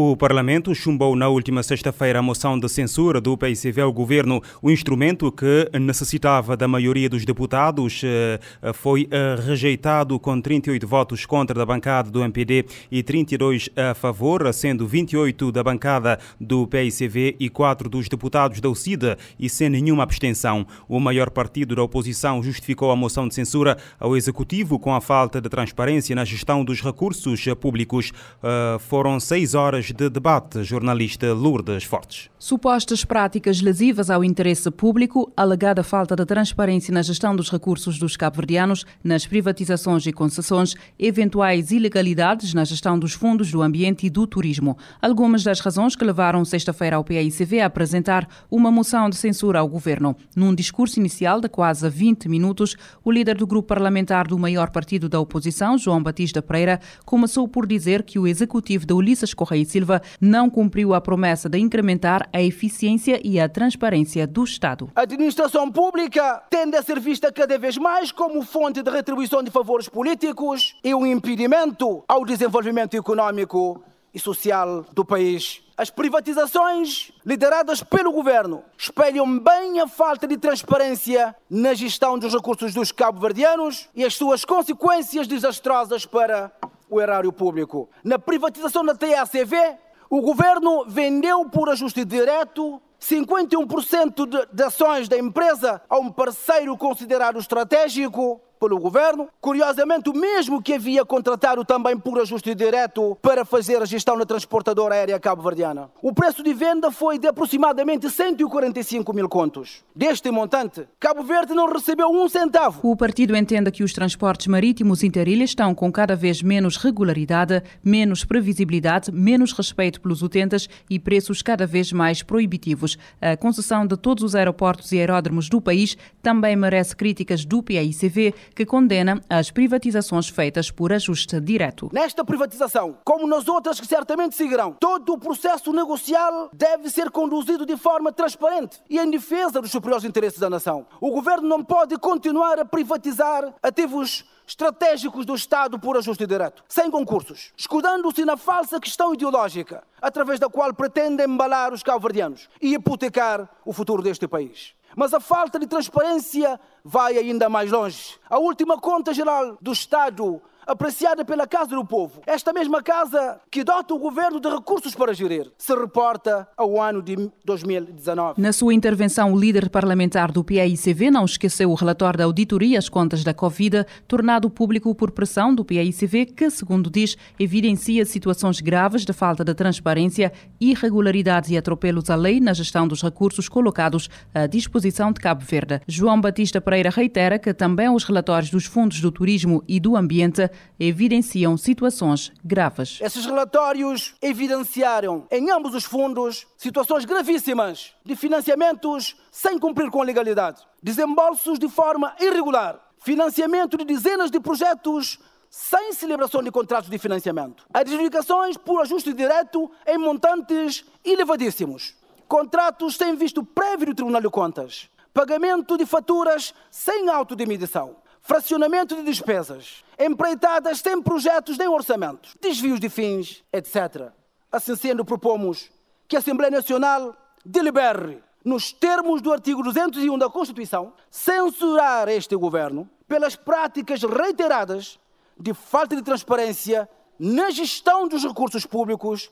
O Parlamento chumbou na última sexta-feira a moção de censura do PICV ao governo. O instrumento que necessitava da maioria dos deputados eh, foi eh, rejeitado com 38 votos contra da bancada do MPD e 32 a favor, sendo 28 da bancada do PICV e 4 dos deputados da UCIDA e sem nenhuma abstenção. O maior partido da oposição justificou a moção de censura ao executivo com a falta de transparência na gestão dos recursos públicos. Eh, foram seis horas de debate, jornalista Lourdes Fortes. Supostas práticas lesivas ao interesse público, alegada falta de transparência na gestão dos recursos dos cabo-verdianos, nas privatizações e concessões, eventuais ilegalidades na gestão dos fundos do ambiente e do turismo. Algumas das razões que levaram sexta-feira ao PAICV a apresentar uma moção de censura ao governo. Num discurso inicial de quase 20 minutos, o líder do grupo parlamentar do maior partido da oposição, João Batista Pereira, começou por dizer que o executivo de Ulisses Correia Silva não cumpriu a promessa de incrementar a eficiência e a transparência do Estado. A administração pública tende a ser vista cada vez mais como fonte de retribuição de favores políticos e um impedimento ao desenvolvimento econômico e social do país. As privatizações lideradas pelo governo espelham bem a falta de transparência na gestão dos recursos dos cabo-verdianos e as suas consequências desastrosas para o erário público. Na privatização da TACV, o governo vendeu por ajuste direto 51% de, de ações da empresa a um parceiro considerado estratégico pelo governo. Curiosamente, o mesmo que havia contratado também por ajuste direto para fazer a gestão da transportadora aérea cabo-verdiana. O preço de venda foi de aproximadamente 145 mil contos. Deste montante, Cabo Verde não recebeu um centavo. O partido entende que os transportes marítimos interilhas estão com cada vez menos regularidade, menos previsibilidade, menos respeito pelos utentes e preços cada vez mais proibitivos. A concessão de todos os aeroportos e aeródromos do país também merece críticas do PAICV, que condena as privatizações feitas por ajuste direto. Nesta privatização, como nas outras que certamente seguirão, todo o processo negocial deve ser conduzido de forma transparente e em defesa dos superiores interesses da nação. O governo não pode continuar a privatizar ativos estratégicos do Estado por ajuste direto, sem concursos, escudando-se na falsa questão ideológica, através da qual pretende embalar os cabo-verdianos e hipotecar o futuro deste país. Mas a falta de transparência vai ainda mais longe. A última conta geral do Estado apreciada pela Casa do Povo. Esta mesma casa que dota o governo de recursos para gerir, se reporta ao ano de 2019. Na sua intervenção, o líder parlamentar do PAICV não esqueceu o relatório da auditoria às contas da Covid, tornado público por pressão do PAICV, que, segundo diz, evidencia situações graves de falta de transparência, irregularidades e atropelos à lei na gestão dos recursos colocados à disposição de Cabo Verde. João Batista Pereira reitera que também os relatórios dos fundos do turismo e do ambiente evidenciam situações graves. Esses relatórios evidenciaram em ambos os fundos situações gravíssimas de financiamentos sem cumprir com a legalidade, desembolsos de forma irregular, financiamento de dezenas de projetos sem celebração de contratos de financiamento, adjudicações por ajuste direto em montantes elevadíssimos, contratos sem visto prévio do Tribunal de Contas, pagamento de faturas sem auto de medição, fracionamento de despesas, empreitadas sem projetos nem orçamentos, desvios de fins, etc. Assim sendo, propomos que a Assembleia Nacional delibere, nos termos do artigo 201 da Constituição, censurar este governo pelas práticas reiteradas de falta de transparência na gestão dos recursos públicos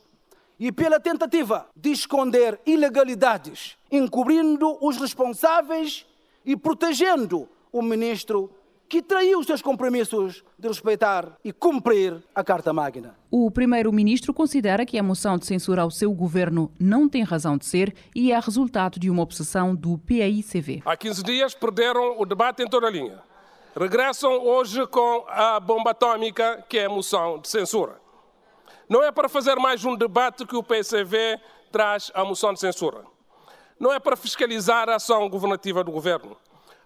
e pela tentativa de esconder ilegalidades, encobrindo os responsáveis e protegendo o ministro que traiu os seus compromissos de respeitar e cumprir a Carta Magna. O primeiro-ministro considera que a moção de censura ao seu governo não tem razão de ser e é resultado de uma obsessão do PAICV. Há 15 dias perderam o debate em toda a linha. Regressam hoje com a bomba atômica, que é a moção de censura. Não é para fazer mais um debate que o PCV traz a moção de censura. Não é para fiscalizar a ação governativa do governo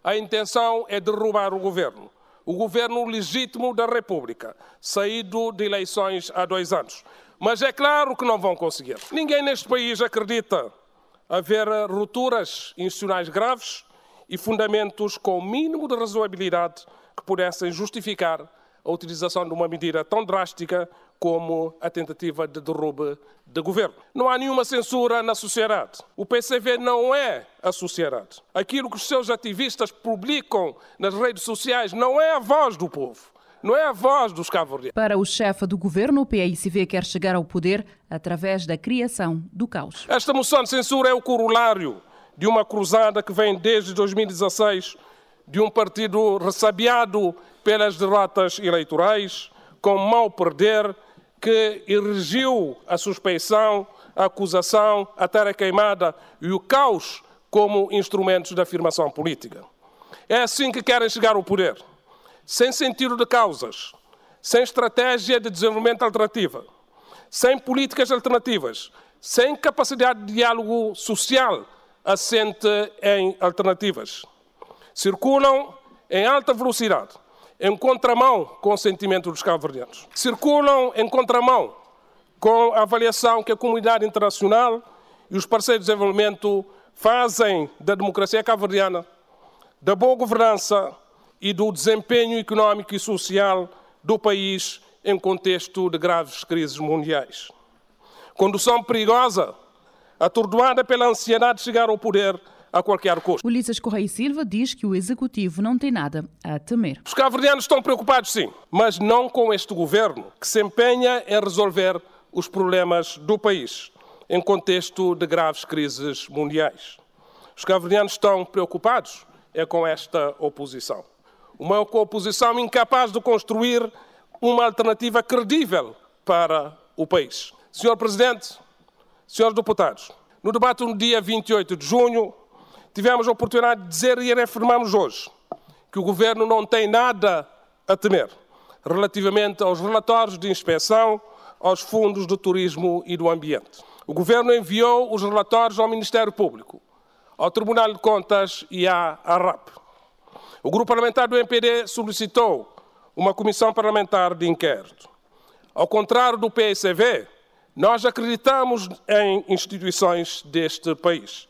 a intenção é derrubar o governo. O governo legítimo da República, saído de eleições há dois anos. Mas é claro que não vão conseguir. Ninguém neste país acredita haver rupturas institucionais graves e fundamentos com o mínimo de razoabilidade que pudessem justificar a utilização de uma medida tão drástica como a tentativa de derrube de governo. Não há nenhuma censura na sociedade. O PCV não é a sociedade. Aquilo que os seus ativistas publicam nas redes sociais não é a voz do povo. Não é a voz dos cabo Para o chefe do governo, o PAICV quer chegar ao poder através da criação do caos. Esta moção de censura é o corolário de uma cruzada que vem desde 2016 de um partido ressabiado pelas derrotas eleitorais, com mal perder, que erigiu a suspeição, a acusação, a terra queimada e o caos como instrumentos de afirmação política. É assim que querem chegar ao poder, sem sentido de causas, sem estratégia de desenvolvimento alternativa, sem políticas alternativas, sem capacidade de diálogo social assente em alternativas. Circulam em alta velocidade em contramão com o sentimento dos cabo-verdianos. Circulam em contramão com a avaliação que a comunidade internacional e os parceiros de desenvolvimento fazem da democracia cabo-verdiana, da boa governança e do desempenho económico e social do país em contexto de graves crises mundiais. Condução perigosa, atordoada pela ansiedade de chegar ao poder a qualquer custo. Ulisses Correia Silva diz que o Executivo não tem nada a temer. Os cabo-verdianos estão preocupados, sim, mas não com este governo, que se empenha em resolver os problemas do país em contexto de graves crises mundiais. Os cabo-verdianos estão preocupados é com esta oposição. Uma oposição incapaz de construir uma alternativa credível para o país. Senhor Presidente, senhores deputados, no debate no dia 28 de junho, tivemos a oportunidade de dizer e reafirmamos hoje que o Governo não tem nada a temer relativamente aos relatórios de inspeção aos fundos do turismo e do ambiente. O Governo enviou os relatórios ao Ministério Público, ao Tribunal de Contas e à ARAP. O Grupo Parlamentar do MPD solicitou uma comissão parlamentar de inquérito. Ao contrário do PSV, nós acreditamos em instituições deste país.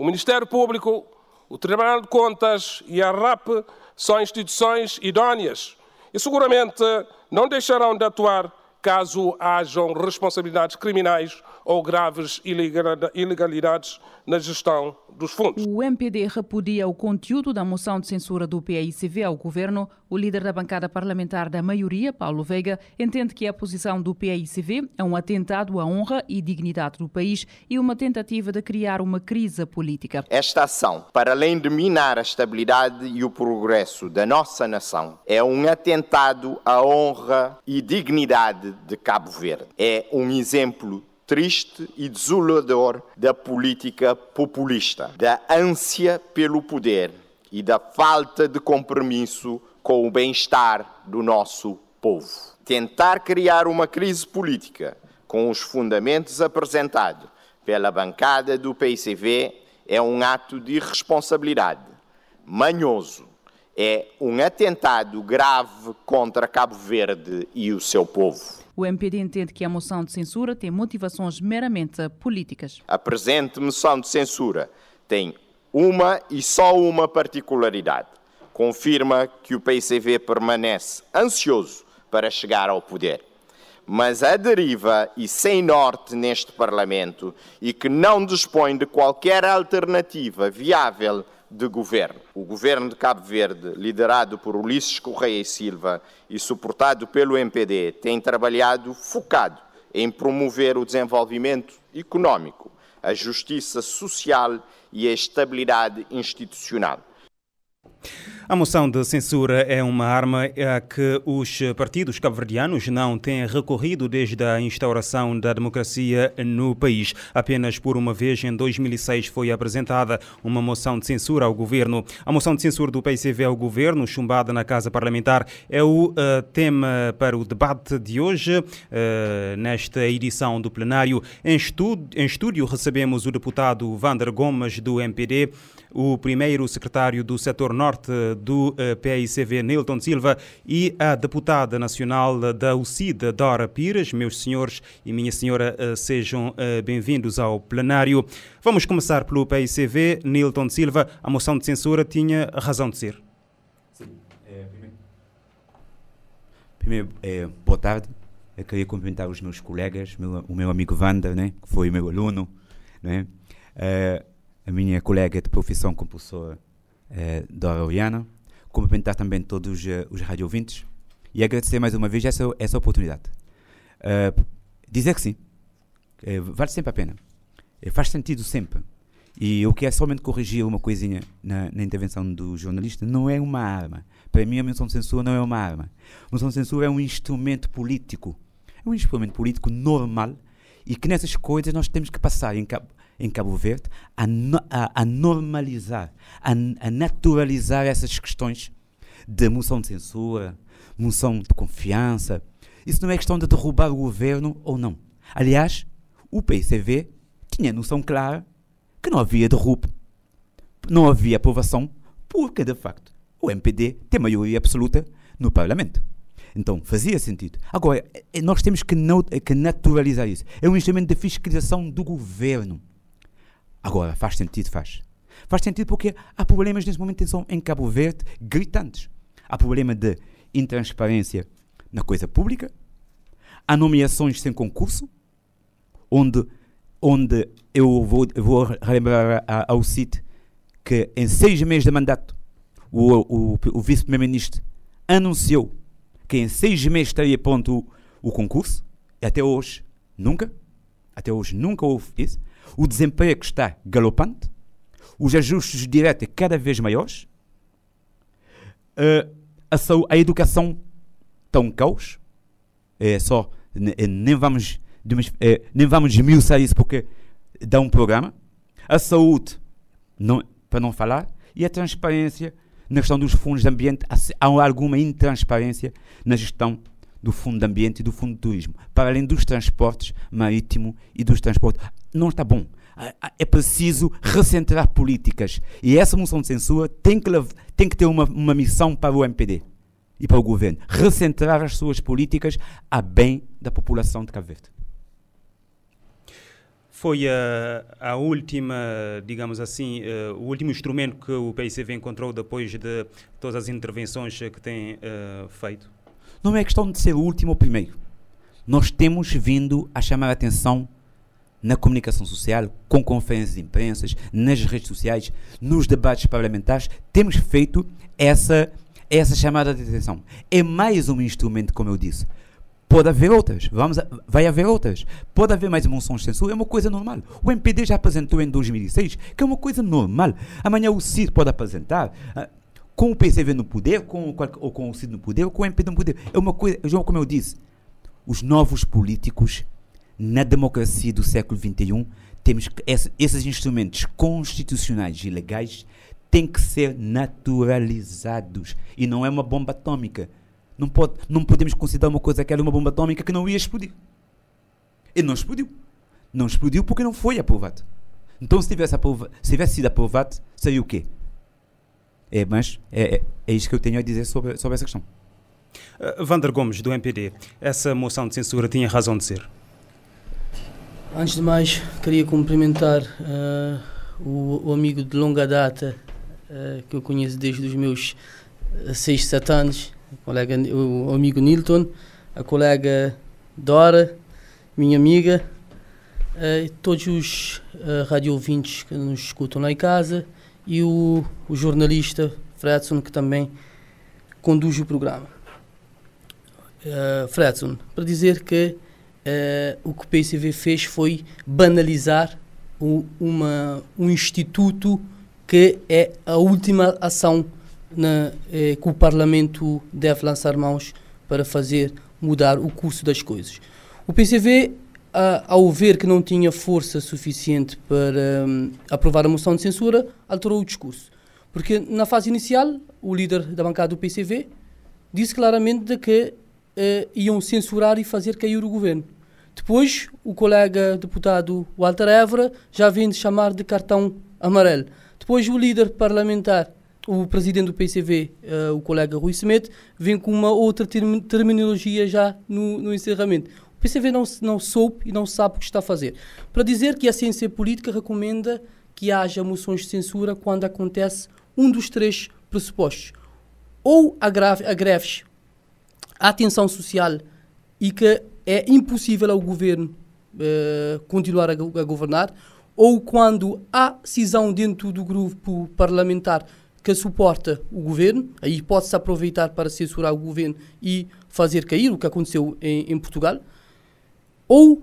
O Ministério Público, o Tribunal de Contas e a RAP são instituições idóneas e seguramente não deixarão de atuar caso hajam responsabilidades criminais ou graves ilegalidades na gestão dos fundos. O MPD repudia o conteúdo da moção de censura do PAICV ao governo. O líder da bancada parlamentar da maioria, Paulo Veiga, entende que a posição do PAICV é um atentado à honra e dignidade do país e uma tentativa de criar uma crise política. Esta ação, para além de minar a estabilidade e o progresso da nossa nação, é um atentado à honra e dignidade de Cabo Verde. É um exemplo triste e desolador da política populista, da ânsia pelo poder e da falta de compromisso com o bem-estar do nosso povo. Tentar criar uma crise política com os fundamentos apresentados pela bancada do PICV é um ato de irresponsabilidade, manhoso, é um atentado grave contra Cabo Verde e o seu povo. O MPD entende que a moção de censura tem motivações meramente políticas. A presente moção de censura tem uma e só uma particularidade. Confirma que o PCV permanece ansioso para chegar ao poder. Mas a deriva e sem norte neste Parlamento e que não dispõe de qualquer alternativa viável de governo. O governo de Cabo Verde, liderado por Ulisses Correia e Silva e suportado pelo MPD, tem trabalhado focado em promover o desenvolvimento económico, a justiça social e a estabilidade institucional. A moção de censura é uma arma a que os partidos cabo-verdianos não têm recorrido desde a instauração da democracia no país. Apenas por uma vez, em 2006, foi apresentada uma moção de censura ao governo. A moção de censura do PCV ao governo, chumbada na Casa Parlamentar, é o uh, tema para o debate de hoje, uh, nesta edição do plenário. Em, em estúdio recebemos o deputado Vander Gomes, do MPD, o primeiro secretário do setor norte do eh, PICV, Nilton Silva, e a deputada nacional da UCID, Dora Pires. Meus senhores e minha senhora, eh, sejam eh, bem-vindos ao plenário. Vamos começar pelo PICV. Nilton Silva, a moção de censura tinha razão de ser. Sim. Primeiro, é, boa tarde. Eu queria cumprimentar os meus colegas, meu, o meu amigo Wanda, né, que foi meu aluno, né, a minha colega de profissão, compulsora uh, Dora Oriana, cumprimentar também todos uh, os radiovintes e agradecer mais uma vez essa, essa oportunidade. Uh, dizer que sim, uh, vale sempre a pena, faz sentido sempre. E eu quero somente corrigir uma coisinha na, na, intervenção do jornalista: não é uma arma. Para mim, a moção de censura não é uma arma. A moção de censura é um instrumento político. É um instrumento político normal e que nessas coisas nós temos que passar em Cabo, em Cabo Verde a, a, a normalizar, a, a naturalizar essas questões de moção de censura, moção de confiança. Isso não é questão de derrubar o governo ou não. Aliás, o PCV tinha noção clara que não havia derrube, não havia aprovação, porque de facto o MPD tem maioria absoluta no Parlamento. Então fazia sentido. Agora, eh, nós temos que, que naturalizar isso. É um instrumento de fiscalização do governo. Agora, faz sentido? Faz. Faz sentido porque há problemas nesse momento em Cabo Verde gritantes. Há problema de intransparência na coisa pública, há nomeações sem concurso, onde, onde eu vou, vou relembrar ao CIT que em seis meses de mandato o, o, o vice-primeiro-ministro anunciou que em seis meses estaria pronto o, o concurso, e até hoje nunca, até hoje nunca houve isso. O desemprego está galopante, os ajustes diretos cada vez maiores, uh, a, saúde, a educação está um caos. É só, nem vamos, é, nem vamos esmiuçar isso porque dá um programa. A saúde, não, para não falar, e a transparência na questão dos fundos de ambiente. Há alguma intransparência na gestão do fundo de ambiente e do fundo de turismo, para além dos transportes marítimo e dos transportes. Não está bom é preciso recentrar políticas. E essa moção de censura tem que, tem que ter uma, uma missão para o MPD e para o governo. Recentrar as suas políticas a bem da população de Cabo Verde. Foi a, a última, digamos assim, uh, o último instrumento que o PICV encontrou depois de todas as intervenções que tem uh, feito? Não é questão de ser o último ou o primeiro. Nós temos vindo a chamar a atenção na comunicação social, com conferências de imprensa, nas redes sociais, nos debates parlamentares, temos feito essa, essa chamada de atenção. É mais um instrumento, como eu disse. Pode haver outras, vamos a, vai haver outras. Pode haver mais moções de censura, é uma coisa normal. O MPD já apresentou em 2006, que é uma coisa normal. Amanhã o CID pode apresentar, uh, com o PCV no poder, com, ou com o CID no poder, ou com o MPD no poder. É uma coisa, como eu disse, os novos políticos na democracia do século XXI, temos que, esses instrumentos constitucionais e legais têm que ser naturalizados. E não é uma bomba atômica. Não, pode, não podemos considerar uma coisa que era uma bomba atômica que não ia explodir. E não explodiu. Não explodiu porque não foi aprovado. Então, se tivesse, aprova se tivesse sido aprovado, seria o quê? É, mas é, é, é isto que eu tenho a dizer sobre, sobre essa questão. Uh, Vander Gomes, do MPD, essa moção de censura tinha razão de ser? Antes de mais, queria cumprimentar uh, o, o, amigo de longa data uh, que eu conheço desde os meus 6, 7 anos, o, colega, o amigo Nilton, a colega Dora, minha amiga, uh, todos os uh, radio ouvintes que nos escutam lá em casa e o, o jornalista Fredson, que também conduz o programa. Uh, Fredson, para dizer que uh, o que o PCV fez foi banalizar o, uma, um instituto que é a última ação na, eh, que o Parlamento deve lançar mãos para fazer mudar o curso das coisas. O PCV, ao ver que não tinha força suficiente para um, aprovar a moção de censura, alterou o discurso. Porque na fase inicial, o líder da bancada do PCV disse claramente que uh, iam censurar e fazer cair o governo. Depois, o colega deputado Walter Évora já vem de chamar de cartão amarelo. Depois, o líder parlamentar, o presidente do PCV, uh, eh, o colega Rui Semet, vem com uma outra term terminologia já no, no encerramento. O PCV não, não soube e não sabe o que está a fazer. Para dizer que a ciência política recomenda que haja moções de censura quando acontece um dos três pressupostos. Ou a greves, a atenção social e que é impossível ao governo uh, continuar a, a, governar, ou quando há cisão dentro do grupo parlamentar que suporta o governo, aí pode-se aproveitar para censurar o governo e fazer cair, o que aconteceu em, em Portugal, ou, uh,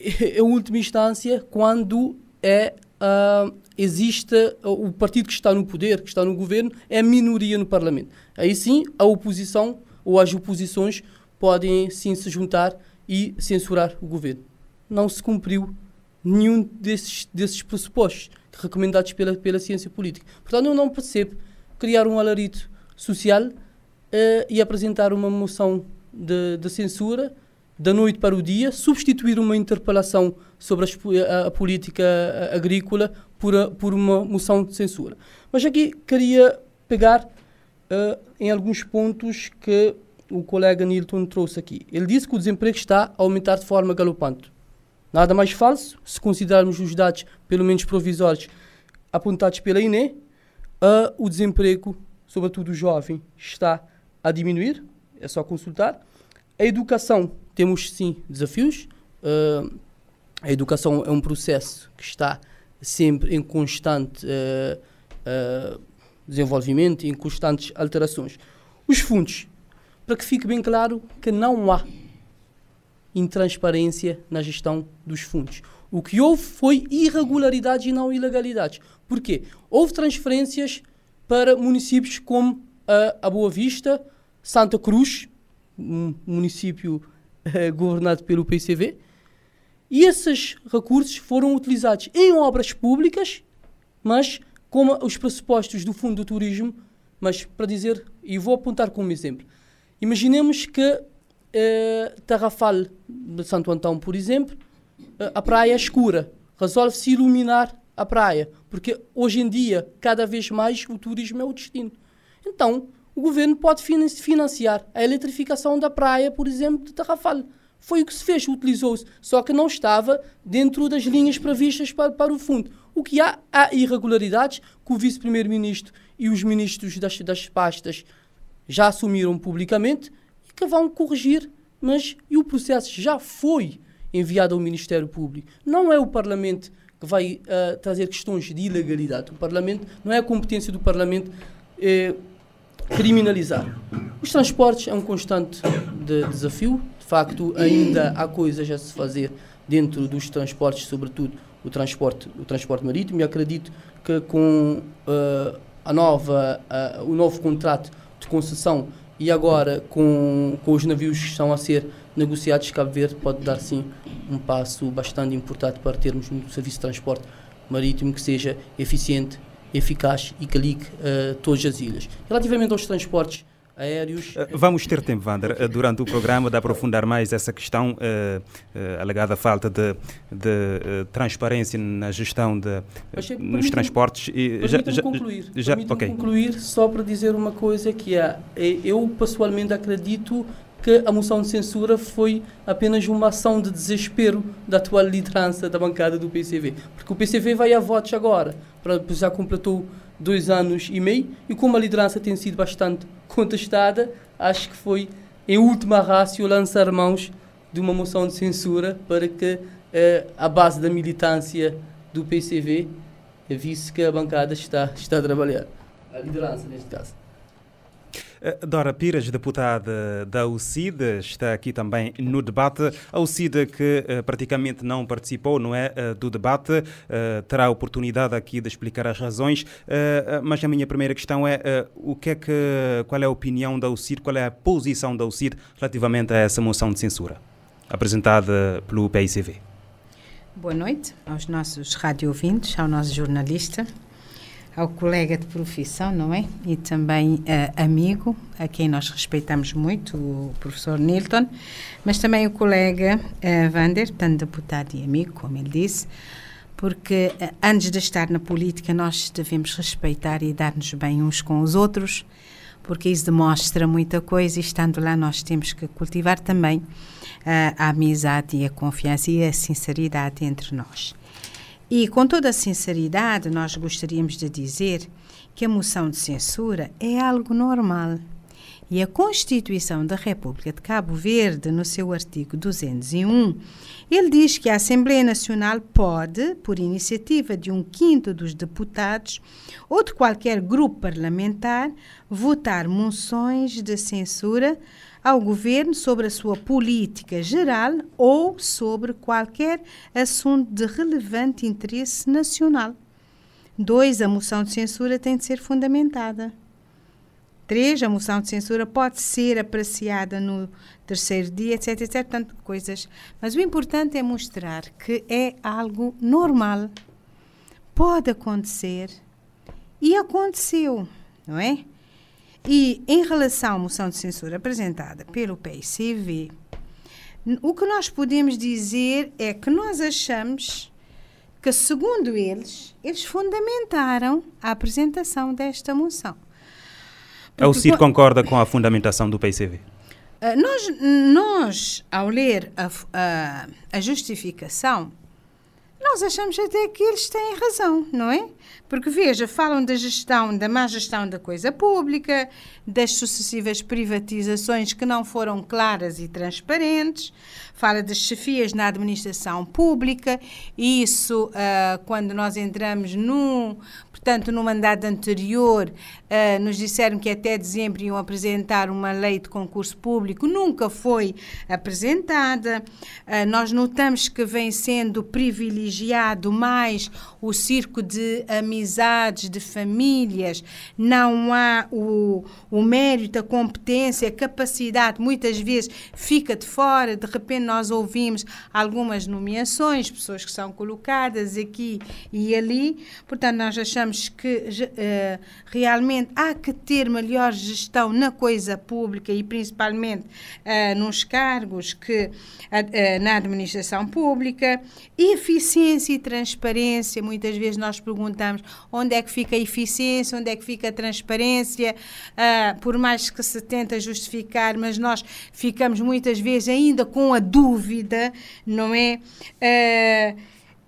em última instância, quando é, uh, existe o partido que está no poder, que está no governo, é minoria no Parlamento. Aí sim, a oposição ou as oposições podem sim se juntar e censurar o governo. Não se cumpriu nenhum desses, desses pressupostos recomendados pela, pela ciência política. Portanto, eu não percebo criar um alarido social uh, e apresentar uma moção de, de, censura da noite para o dia, substituir uma interpelação sobre a, a política agrícola por, a, por uma moção de censura. Mas aqui queria pegar uh, em alguns pontos que o colega Nilton trouxe aqui. Ele disse que o desemprego está a aumentar de forma galopante. Nada mais falso, se considerarmos os dados, pelo menos provisórios, apontados pela INE, uh, o desemprego, sobretudo jovem, está a diminuir, é só consultar. A educação, temos sim desafios. Uh, a educação é um processo que está sempre em constante uh, desenvolvimento, em constantes alterações. Os fundos, para que fique bem claro que não há intransparência na gestão dos fundos. O que houve foi irregularidades e não ilegalidades. Por quê? Houve transferências para municípios como a, a Boa Vista, Santa Cruz, um município eh, governado pelo PCV, e esses recursos foram utilizados em obras públicas, mas como os pressupostos do Fundo do Turismo, mas para dizer, e vou apontar como exemplo, imaginemos que eh, Tarrafal de Santo Antão, por exemplo, eh, a praia é escura. Resolve-se iluminar a praia, porque hoje em dia, cada vez mais, o turismo é o destino. Então, o governo pode financiar a eletrificação da praia, por exemplo, de Tarrafal. Foi o que se fez, utilizou-se, só que não estava dentro das linhas previstas para, para o fundo. O que há, há irregularidades que o vice-primeiro-ministro e os ministros das, das pastas já assumiram publicamente que vão corrigir, mas e o processo já foi enviado ao Ministério Público. Não é o Parlamento que vai uh, trazer questões de ilegalidade. O Parlamento não é a competência do Parlamento eh, criminalizar. Os transportes é um constante de desafio. De facto, ainda há coisas a se fazer dentro dos transportes, sobretudo o transporte, o transporte marítimo. E acredito que com uh, a nova, uh, o novo contrato de concessão e agora, com, com os navios que estão a ser negociados, Cabo Verde pode dar sim um passo bastante importante para termos um serviço de transporte marítimo que seja eficiente, eficaz e que ligue uh, todas as ilhas. Relativamente aos transportes aéreos. Eh, vamos ter tempo, Wander, eh, durante o programa de aprofundar mais essa questão, uh, uh, alegada falta de, de uh, transparência na gestão de, nos transportes. E já, já, concluir, já, okay. concluir só para dizer uma coisa que é, eu pessoalmente acredito que a moção de censura foi apenas uma ação de desespero da atual liderança da bancada do PCV. Porque o PCV vai a votos agora, para, já completou dois anos e meio, e como a liderança tem sido bastante contestada, acho que foi, em última rácio, lançar mãos de uma moção de censura para que eh, a base da militância do PCV visse que a bancada está, está a trabalhar. A liderança, neste caso. Eh, Dora Pires, deputada da UCID, está aqui também no debate. A UCID que uh, praticamente não participou, não é, uh, do debate, terá a oportunidade aqui de explicar as razões, mas a minha primeira questão é o que é que, qual é a opinião da UCID, qual é a posição da UCID relativamente a essa moção de censura apresentada pelo PICV? Boa noite aos nossos ouvintes, ao nosso jornalista ao colega de profissão, não é? E também uh, amigo, a quem nós respeitamos muito, o professor Nilton, mas também o colega uh, Vander, tanto deputado e amigo, como ele disse, porque uh, antes de estar na política nós devemos respeitar e dar-nos bem uns com os outros, porque isso demonstra muita coisa e estando lá nós temos que cultivar também a amizade e a confiança e a sinceridade entre nós. E com toda a sinceridade, nós gostaríamos de dizer que a moção de censura é algo normal. E a Constituição da República de Cabo Verde, no seu artigo 201, ele diz que a Assembleia Nacional pode, por iniciativa de um quinto dos deputados ou de qualquer grupo parlamentar, votar moções de censura ao governo sobre a sua política geral ou sobre qualquer assunto de relevante interesse nacional. Dois, a moção de censura tem de ser fundamentada. Três, a moção de censura pode ser apreciada no terceiro dia, etc, etc, tanto coisas. Mas o importante é mostrar que é algo normal. Pode acontecer. E aconteceu, não é? E em relação à moção de censura apresentada pelo PICV, o que nós podemos dizer é que nós achamos que, segundo eles, eles fundamentaram a apresentação desta moção. Porque o CID concorda com a fundamentação do PICV? Ah, nós, nós, ao ler a, a, a justificação, nós achamos até que eles têm razão, não é? Porque, veja, falam da gestão, da má gestão da coisa pública, das sucessivas privatizações que não foram claras e transparentes, fala das chefias na administração pública, isso, uh, quando nós entramos no Portanto, no mandato anterior, uh, nos disseram que até dezembro iam apresentar uma lei de concurso público, nunca foi apresentada. Uh, nós notamos que vem sendo privilegiado mais o circo de de famílias, não há o, o mérito, a competência, a capacidade, muitas vezes fica de fora, de repente nós ouvimos algumas nomeações, pessoas que são colocadas aqui e ali, portanto, nós achamos achamos que uh, realmente há que ter melhor gestão na coisa pública e principalmente uh, nos cargos que uh, na administração pública, eficiência e transparência. Muitas vezes nós perguntamos onde é que fica a eficiência, onde é que fica a transparência, por mais que se tenta justificar, mas nós ficamos muitas vezes ainda com a dúvida, não é?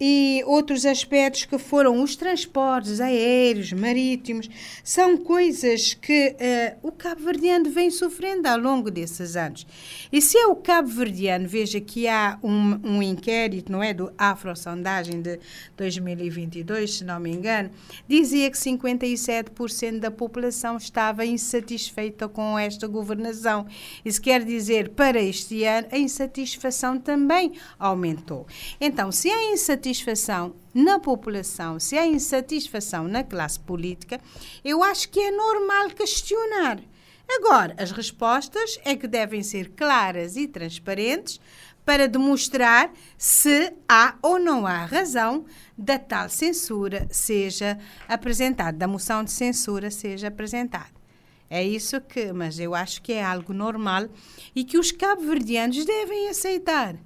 E outros aspectos que foram os transportes aéreos, marítimos, são coisas que uh, o cabo-verdiano vem sofrendo ao longo desses anos. E se é o cabo-verdiano, veja que há um, um inquérito, não é, do Afro-Sondagem de 2022, se não me engano, dizia que 57% da população estava insatisfeita com esta governação. Isso quer dizer, para este ano, a insatisfação também aumentou. Então, se há insatisfação, insatisfação na população, se há insatisfação na classe política, eu acho que é normal questionar. Agora, as respostas é que devem ser claras e transparentes para demonstrar se há ou não há razão da tal censura seja apresentada, da moção de censura seja apresentada. É isso que, mas eu acho que é algo normal e que os cabo-verdianos devem aceitar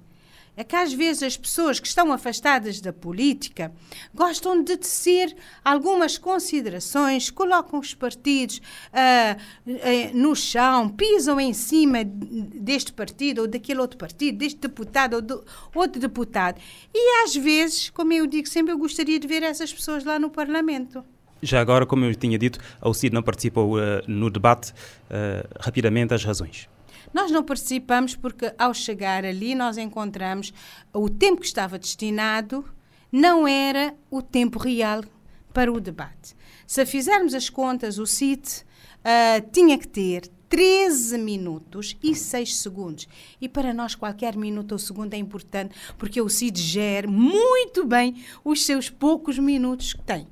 é que às vezes as pessoas que estão afastadas da política gostam de tecer algumas considerações, colocam os partidos uh, uh, no chão, pisam em cima deste partido ou daquele outro partido, deste deputado ou do outro deputado. E às vezes, como eu digo sempre, eu gostaria de ver essas pessoas lá no Parlamento. Já agora, como eu tinha dito, a UCID não participou uh, no debate. rapidamente, as razões. Nós não participamos porque, ao chegar ali, nós encontramos o tempo que estava destinado não era o tempo real para o debate. Se fizermos as contas, o CIT uh, tinha que ter 13 minutos e 6 segundos. E para nós, qualquer minuto ou segundo é importante, porque o CID gera muito bem os seus poucos minutos que tem.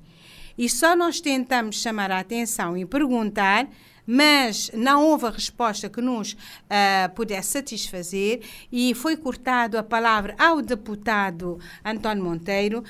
E só nós tentamos chamar a atenção e perguntar mas não houve resposta que nos uh, pudesse satisfazer e foi cortado a palavra ao deputado António Monteiro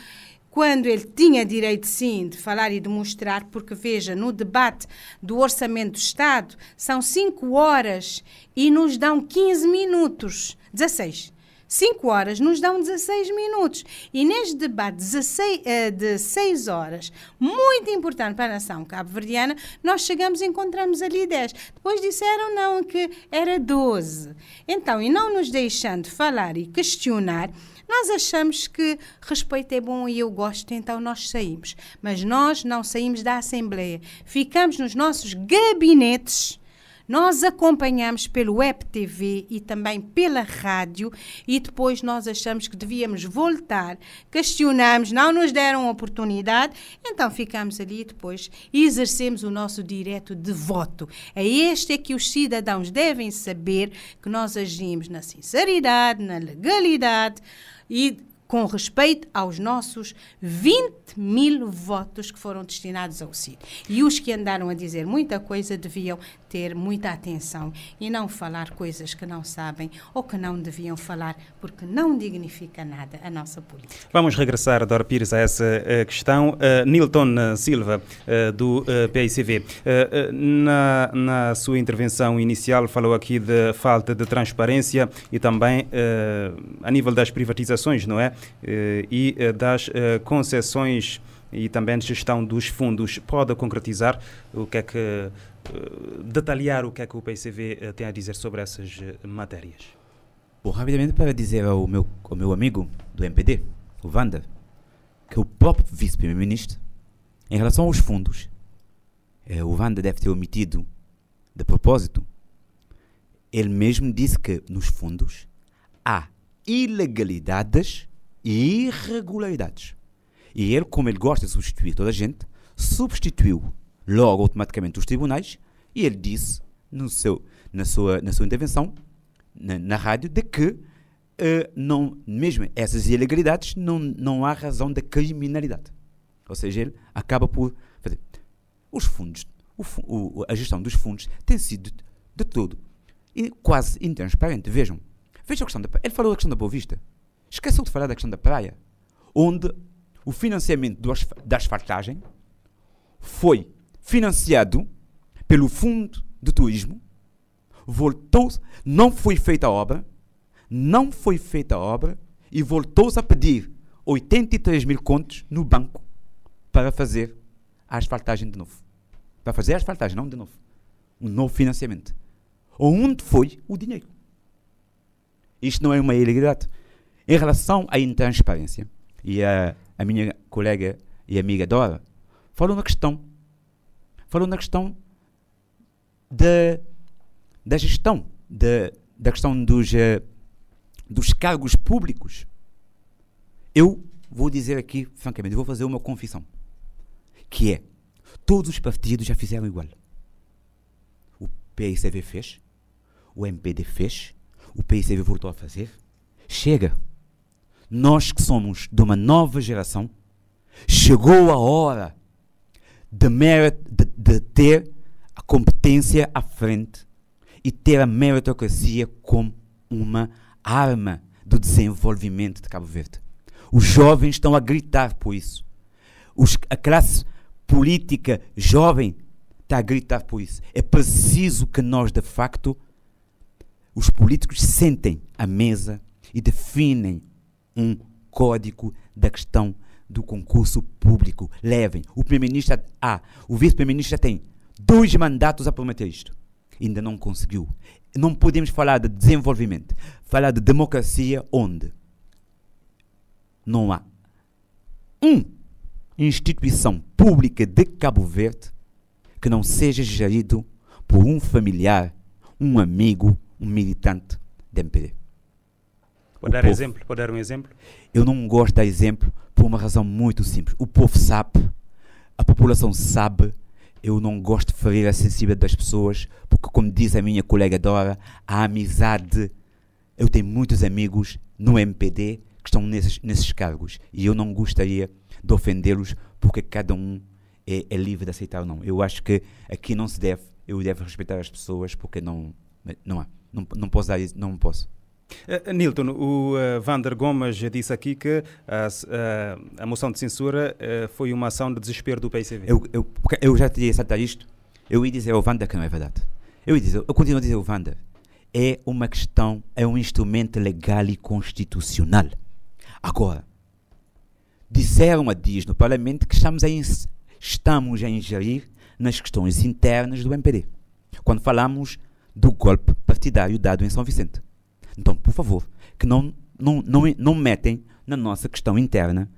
quando ele tinha direito, sim, de falar e de mostrar, porque veja, no debate do Orçamento do Estado, são 5 horas e nos dão 15 minutos, 16. 5 horas nos dão 16 minutos. E neste debate 16, uh, de 6 horas, muito importante para a nação cabo-verdiana, nós chegamos e encontramos ali 10. Depois disseram não, que era 12. Então, e não nos deixando falar e questionar, nós achamos que respeito é bom e eu gosto, então nós saímos. Mas nós não saímos da Assembleia. Ficamos nos nossos gabinetes Nós acompanhamos pelo Web TV e também pela rádio e depois nós achamos que devíamos voltar, questionamos, não nos deram oportunidade, então ficamos ali e depois exercemos o nosso direito de voto. É este é que os cidadãos devem saber que nós agimos na sinceridade, na legalidade e com respeito aos nossos 20 mil votos que foram destinados ao CID. E os que andaram a dizer muita coisa deviam ter muita atenção e não falar coisas que não sabem ou que não deviam falar, porque não dignifica nada a nossa política. Vamos regressar, Dora Pires, a essa uh, questão. Uh, Nilton Silva, uh, do uh, PICV, na, na sua intervenção inicial falou aqui de falta de transparência e também a nível das privatizações, não é? E das concessões e também gestão dos fundos. Pode concretizar o que é que detalhar o que é que o PCV tem a dizer sobre essas matérias? Bom, rapidamente para dizer ao meu, ao meu amigo do MPD, o Wanda, que o próprio vice-primeiro-ministro, em relação aos fundos, eh, o Wanda deve ter omitido de propósito. Ele mesmo disse que nos fundos há ilegalidades e irregularidades. E ele, como ele gosta de substituir toda a gente, substituiu logo automaticamente os tribunais e ele disse no seu, na, sua, na sua intervenção na, na rádio de que uh, não, mesmo essas ilegalidades não, não há razão de criminalidade. Ou seja, ele acaba por fazer. Os fundos, o, o, a gestão dos fundos tem sido de, de todo e quase intransparente. Vejam, vejam a questão da Ele falou da questão da Boa Vista. Esqueceu de falar da questão da praia, onde o financiamento do, da asfaltagem foi financiado pelo Fundo de Turismo, voltou, não foi feita a obra, não foi feita a obra e voltou-se a pedir 83 mil contos no banco para fazer a asfaltagem de novo. Para fazer a asfaltagem, não de novo. Um novo financiamento. Onde foi o dinheiro? Isto não é uma ilegalidade. Em relação à intransparência, e a, a minha colega e amiga Dora falou na questão falou na questão da, da gestão, da, da questão dos, uh, dos cargos públicos. Eu vou dizer aqui, francamente, vou fazer uma confissão, que é, todos os partidos já fizeram igual. O PICV fez, o MPD fez, o PICV voltou a fazer. Chega. Nós que somos de uma nova geração, chegou a hora de, de, de ter a competência à frente e ter a meritocracia como uma arma do desenvolvimento de Cabo Verde. Os jovens estão a gritar por isso. Os, a classe política jovem está a gritar por isso. É preciso que nós, de facto, os políticos sentem à mesa e definem um código da questão do concurso público. Levem. O primeiro-ministro há, o vice-primeiro-ministro tem dois mandatos a prometer isto. Ainda não conseguiu. Não podemos falar de desenvolvimento, falar de democracia onde não há uma instituição pública de Cabo Verde que não seja gerido por um familiar, um amigo, um militante da MPD. Pode dar, exemplo? Pode dar um exemplo? Eu não gosto de dar exemplo por uma razão muito simples. O povo sabe, a população sabe, eu não gosto de ferir a sensibilidade das pessoas, porque, como diz a minha colega Dora, a amizade. Eu tenho muitos amigos no MPD que estão nesses, nesses cargos e eu não gostaria de ofendê-los porque cada um é, é, livre de aceitar ou não. Eu acho que aqui não se deve, eu devo respeitar as pessoas porque não, não há. Não, não posso dar isso, não posso. Uh, Nilton, o uh, Vander Gomes disse aqui que a, uh, a moção de censura foi uma ação de desespero do PICV. Eu, eu, eu já tinha saltar isto. Eu ia dizer ao Vander que não é verdade. Eu, ia dizer, eu continuo a dizer ao Vander. É uma questão, é um instrumento legal e constitucional. Agora, disseram a dias no Parlamento que estamos a, estamos a ingerir nas questões internas do MPD. Quando falamos do golpe partidário dado em São Vicente. Então, por favor, que não, não, não, não metem na nossa questão interna,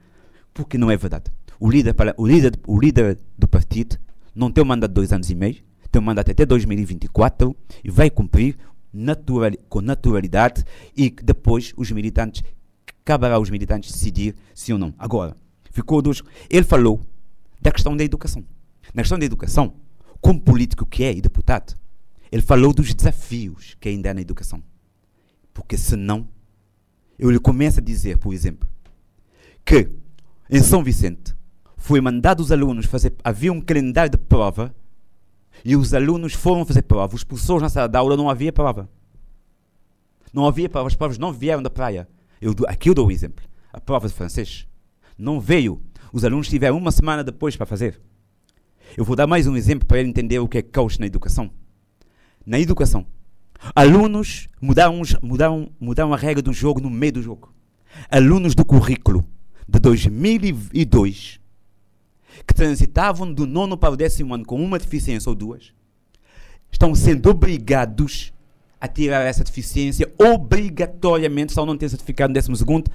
porque não é verdade. O líder, o líder, o líder do partido não tem um mandato de dois anos e meio, tem um mandato até 2024 e vai cumprir natural, com naturalidade e depois os militantes, caberá aos militantes decidir sim ou não. Agora, ficou dos. Ele falou da questão da educação. Na questão da educação, como político que é e deputado, ele falou dos desafios que ainda há na educação. Porque senão, eu lhe começo a dizer, por exemplo, que em São Vicente foi mandado os alunos fazer. Havia um calendário de prova e os alunos foram fazer prova. Os professores na sala de aula não havia prova. Não havia prova. As provas não vieram da praia. Eu, aqui eu dou um exemplo. A prova de francês não veio. Os alunos tiveram uma semana depois para fazer. Eu vou dar mais um exemplo para ele entender o que é caos na educação. Na educação, alunos mudaram, mudaram, mudaram a regra do jogo no meio do jogo. Alunos do currículo de 2002 que transitavam do nono para o décimo ano com uma deficiência ou duas estão sendo obrigados a tirar essa deficiência obrigatoriamente, só não ter certificado no décimo segundo,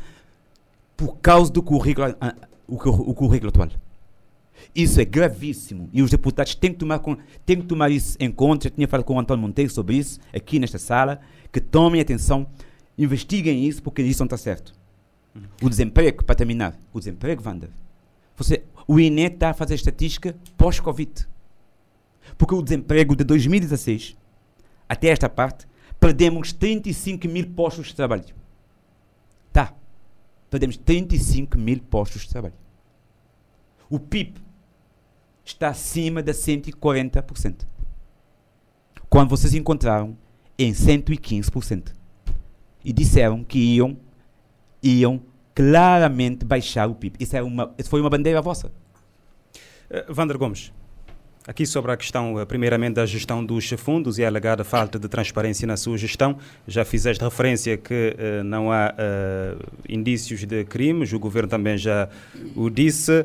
por causa do currículo, o, currículo atual. Isso é gravíssimo e os deputados têm que tomar, têm que tomar isso em conta. Eu tinha falado com o Antônio Monteiro sobre isso, aqui nesta sala, que tomem atenção, investiguem isso, porque isso não está certo. O desemprego, para terminar, o desemprego, Wander. Você, o INE está a fazer estatística pós-Covid. Porque o desemprego de 2016 até esta parte, perdemos 35 mil postos de trabalho. Tá. Perdemos 35 mil postos de trabalho. O PIB está acima de 140%. Quando vocês encontraram em 115%. E disseram que iam, iam claramente baixar o PIB. Isso, é uma, isso foi uma bandeira vossa. Uh, Vander Gomes, aqui sobre a questão, uh, primeiramente, da gestão dos fundos e a alegada falta de transparência na sua gestão. Já fizeste referência que uh, não há indícios de crimes, o governo também já o disse.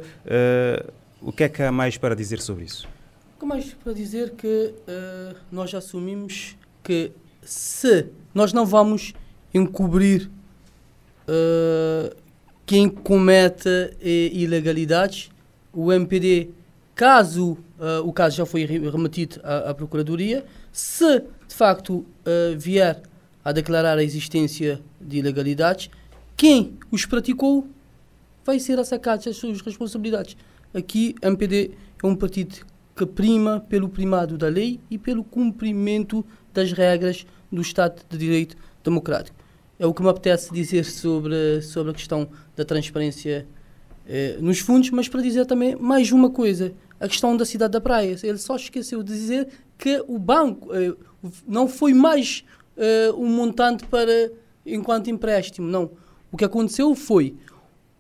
O que é que há mais para dizer sobre isso? O que mais para dizer que nós assumimos que se nós não vamos encobrir uh, quem comete eh, ilegalidades, o MPD, caso uh, o caso já foi remetido à, à Procuradoria, se de facto uh, vier a declarar a existência de ilegalidades, quem os praticou vai ser assacado das suas responsabilidades. Aqui, MPD é um partido que prima pelo primado da lei e pelo cumprimento das regras do Estado de Direito Democrático é o que me apetece dizer sobre, sobre a questão da transparência eh, nos fundos, mas para dizer também mais uma coisa, a questão da cidade da praia. Ele só esqueceu de dizer que o banco eh, não foi mais eh, um montante para enquanto empréstimo, não. O que aconteceu foi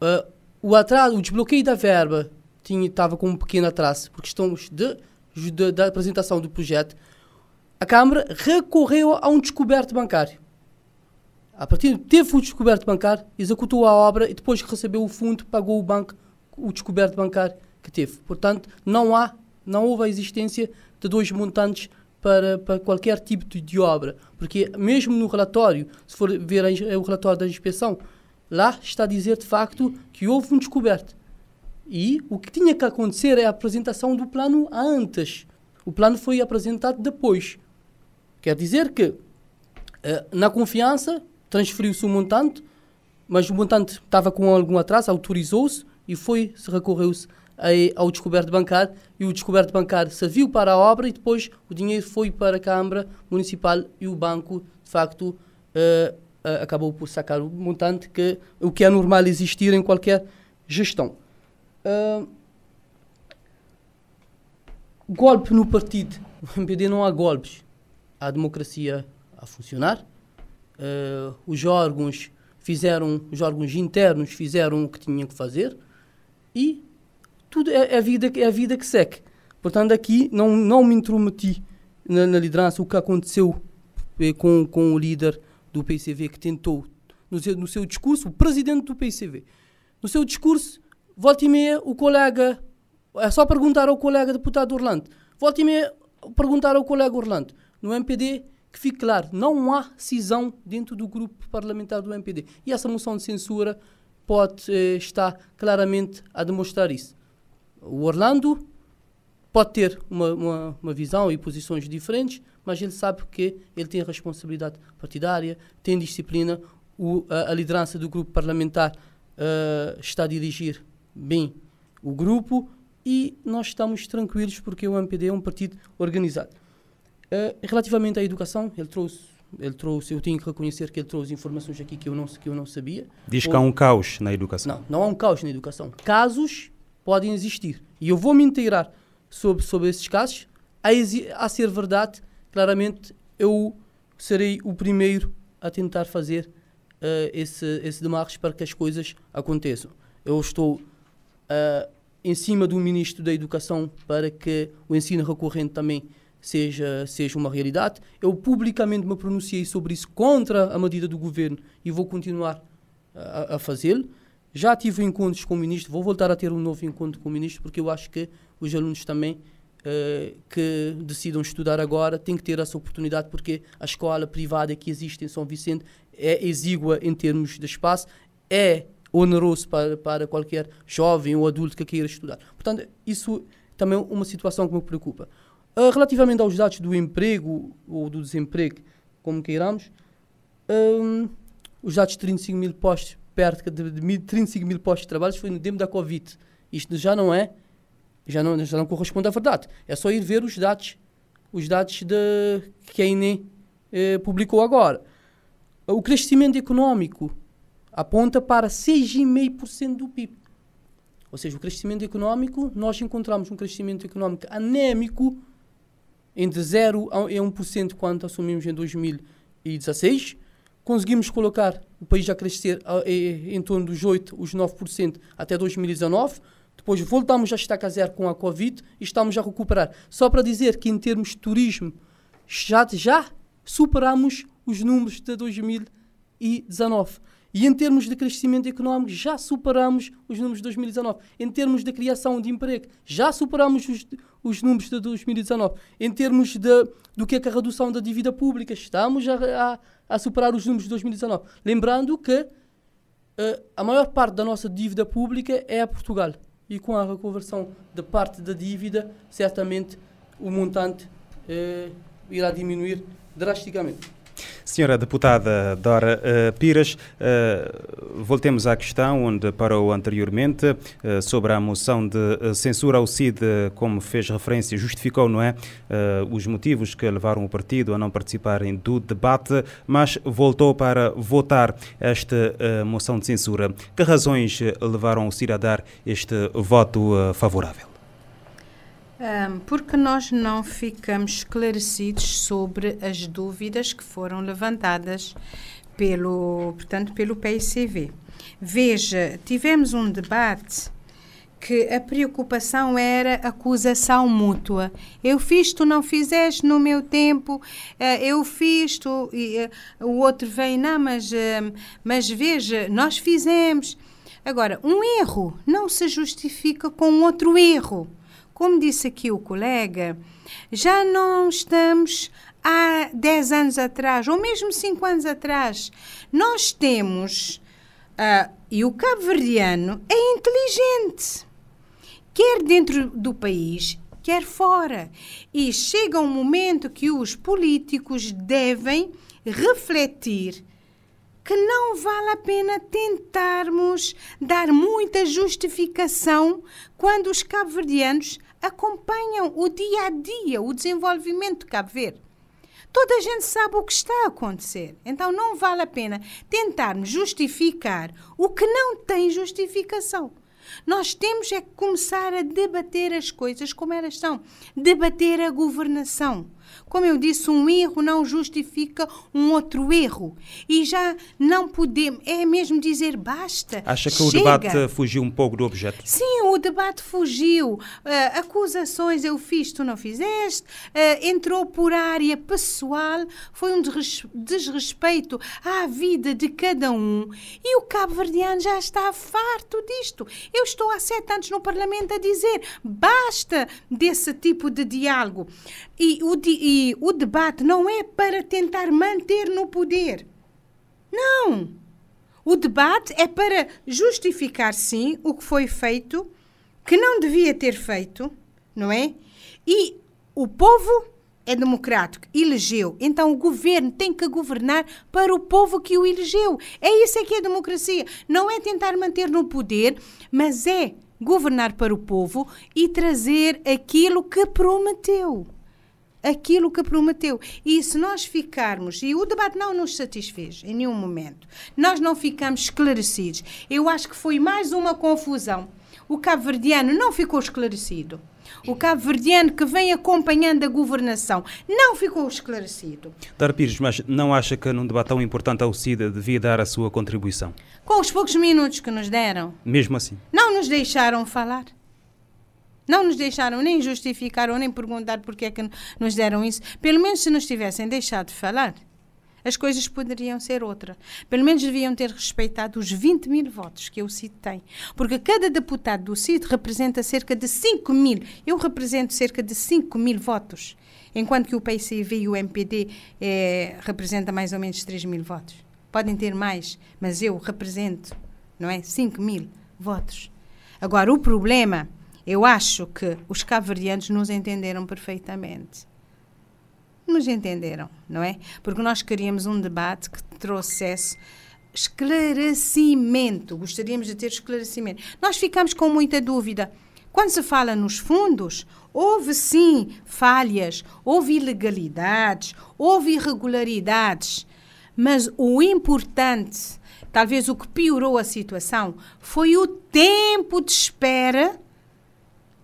uh, o atraso, o desbloqueio da verba tinha estava com um pequeno atraso por questões de, de, da apresentação do projeto. A Câmara recorreu a um descoberto bancário a partir de ter fundo descoberto bancário, executou a obra e depois recebeu o fundo, pagou o banco o descoberto bancário que teve. Portanto, não há, não houve a existência de dois montantes para, para qualquer tipo de, de obra. Porque mesmo no relatório, se for ver a, o relatório da inspeção, lá está a dizer de facto que houve um descoberto. E o que tinha que acontecer é a apresentação do plano antes. O plano foi apresentado depois. Quer dizer que, eh, na confiança, transferiu-se o montante, mas o montante estava com algum atraso, autorizou-se e foi, se recorreu-se ao descoberto bancário e o descoberto bancário serviu para a obra e depois o dinheiro foi para a Câmara Municipal e o banco, de facto, uh, uh, acabou por sacar o montante, que, o que é normal existir em qualquer gestão. Golpe no partido. No MPD não há golpes. Há democracia a funcionar uh, os órgãos fizeram, os órgãos internos fizeram o que tinham que fazer e tudo é, é a vida, é a vida que segue. Portanto, aqui não, não me intrometi na, na liderança, o que aconteceu eh, com, com o líder do PCV que tentou, no seu, no seu discurso, o presidente do PCV, no seu discurso, volta e meia, o colega, é só perguntar ao colega deputado Orlando, volta e meia, perguntar ao colega Orlando, no MPD que fique claro, não há cisão dentro do grupo parlamentar do MPD. E essa moção de censura pode eh, estar claramente a demonstrar isso. O Orlando pode ter uma, uma, uma, visão e posições diferentes, mas ele sabe que ele tem responsabilidade partidária, tem disciplina, o, a, a, liderança do grupo parlamentar uh, está a dirigir bem o grupo e nós estamos tranquilos porque o MPD é um partido organizado. Uh, relativamente à educação, ele trouxe, ele trouxe, eu tenho que reconhecer que ele trouxe informações aqui que eu não, que eu não sabia. Diz que há um caos na educação. Não, não há um caos na educação. Casos podem existir. E eu vou me inteirar sobre, sobre esses casos. A, a ser verdade, claramente, eu serei o primeiro a tentar fazer uh, esse, esse demarche para que as coisas aconteçam. Eu estou uh, em cima do Ministro da Educação para que o ensino recorrente também seja, seja uma realidade. Eu publicamente me pronunciei sobre isso contra a medida do governo e vou continuar a, a fazê-lo. Já tive encontros com o Ministro, vou voltar a ter um novo encontro com o Ministro, porque eu acho que os alunos também Uh, que decidam estudar agora têm que ter essa oportunidade porque a escola privada que existe em São Vicente é exígua em termos de espaço, é oneroso para, para qualquer jovem ou adulto que queira estudar. Portanto, isso também é uma situação que me preocupa. Uh, relativamente aos dados do emprego ou do desemprego, como queiramos, um, os dados de 35 mil postos, perto de, de 35 mil postos de trabalho, foi no tempo da Covid. Isto já não é já não, já não corresponde à verdade. É só ir ver os dados, os dados de, que a INE eh, publicou agora. O crescimento econômico aponta para 6,5% do PIB. Ou seja, o crescimento econômico, nós encontramos um crescimento econômico anémico entre 0 e 1% quando assumimos em 2016. Conseguimos colocar o país a crescer em torno dos 8%, os 9% até 2019 depois voltamos a estacar zero com a Covid e estamos a recuperar. Só para dizer que em termos de turismo já, já superamos os números de 2019. E em termos de crescimento económico, já superamos os números de 2019. Em termos de criação de emprego, já superamos os, os números de 2019. Em termos de, do que é, que a redução da dívida pública, estamos a, a, a superar os números de 2019. Lembrando que uh, a maior parte da nossa dívida pública é a Portugal e com a reconversão da parte da dívida, certamente o montante eh, irá diminuir drasticamente. Senhora deputada Dora uh, Pires, uh, voltemos à questão onde parou anteriormente uh, sobre a moção de censura ao CID, como fez referência, justificou, não é, os motivos que levaram o partido a não participarem do debate, mas voltou para votar esta moção de censura. Que razões levaram o CID a dar este voto favorável? Um, porque nós não ficamos esclarecidos sobre as dúvidas que foram levantadas pelo, portanto, pelo PICV. Veja, tivemos um debate que a preocupação era acusação mútua. Eu fiz, tu não fizeste no meu tempo, eh, eu fiz, tu, e, eh, o outro vem, não, mas, eh, mas veja, nós fizemos. Agora, um erro não se justifica com outro erro. Como disse aqui o colega, já não estamos há 10 anos atrás, ou mesmo 5 anos atrás. Nós temos, uh, e o cabo-verdiano é inteligente, quer dentro do país, quer fora. E chega um momento que os políticos devem refletir que não vale a pena tentarmos dar muita justificação quando os cabo-verdianos acompanham o dia a dia, o desenvolvimento de Cabo Verde. Toda a gente sabe o que está a acontecer. Então não vale a pena tentarmos justificar o que não tem justificação. Nós temos é que começar a debater as coisas como elas são, debater a governação. Como eu disse, um erro não justifica um outro erro. E já não podemos, é mesmo dizer basta. Acha que chega. o debate fugiu um pouco do objeto? Sim, o debate fugiu. Uh, acusações eu fiz, tu não fizeste. Uh, entrou por área pessoal. Foi um desrespeito à vida de cada um. E o cabo-verdiano já está farto disto. Eu estou há sete anos no Parlamento a dizer basta desse tipo de diálogo. E o, e o debate não é para tentar manter no poder. Não! O debate é para justificar, sim, o que foi feito, que não devia ter feito, não é? E o povo é democrático, elegeu. Então o governo tem que governar para o povo que o elegeu. É isso é que é democracia. Não é tentar manter no poder, mas é governar para o povo e trazer aquilo que prometeu. Aquilo que prometeu. E se nós ficarmos, e o debate não nos satisfez em nenhum momento, nós não ficamos esclarecidos. Eu acho que foi mais uma confusão. O cabo-verdiano não ficou esclarecido o cabo-verdiano que vem acompanhando a governação não ficou esclarecido. Dar Pires, mas não acha que num debate tão importante ao CIDA devia dar a sua contribuição? Com os poucos minutos que nos deram. Mesmo assim? Não nos deixaram falar. Não nos deixaram nem justificar ou nem perguntar porque é que nos deram isso. Pelo menos se nos tivessem deixado de falar as coisas poderiam ser outra. Pelo menos deviam ter respeitado os 20 mil votos que o CID tem. Porque cada deputado do CID representa cerca de 5 mil. Eu represento cerca de 5 mil votos. Enquanto que o PCV e o MPD eh, representam mais ou menos 3 mil votos. Podem ter mais, mas eu represento, não é? 5 mil votos. Agora, o problema, eu acho que os cabo-verdianos nos entenderam perfeitamente nos entenderam, não é? Porque nós queríamos um debate que trouxesse esclarecimento, gostaríamos de ter esclarecimento. Nós ficamos com muita dúvida. Quando se fala nos fundos, houve sim falhas, houve ilegalidades, houve irregularidades, mas o importante, talvez o que piorou a situação, foi o tempo de espera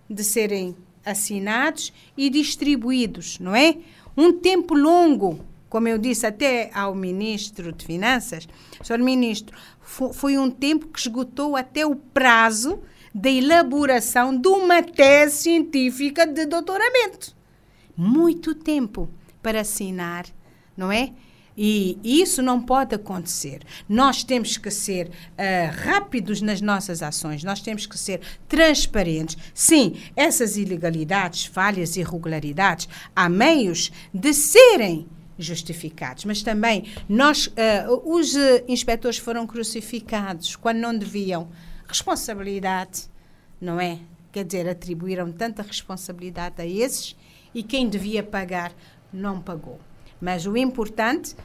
de serem assinados e distribuídos, não é? um tempo longo, como eu disse até ao ministro de Finanças, senhor ministro, foi um tempo que esgotou até o prazo da elaboração de uma tese científica de doutoramento. Muito tempo para assinar, não é? E isso não pode acontecer. Nós temos que ser uh, rápidos nas nossas ações, nós temos que ser transparentes. Sim, essas ilegalidades, falhas, irregularidades, há meios de serem justificados, mas também nós, uh, os uh, inspectores foram crucificados quando não deviam. Responsabilidade, não é? Quer dizer, atribuíram tanta responsabilidade a esses e quem devia pagar não pagou. Mas o importante,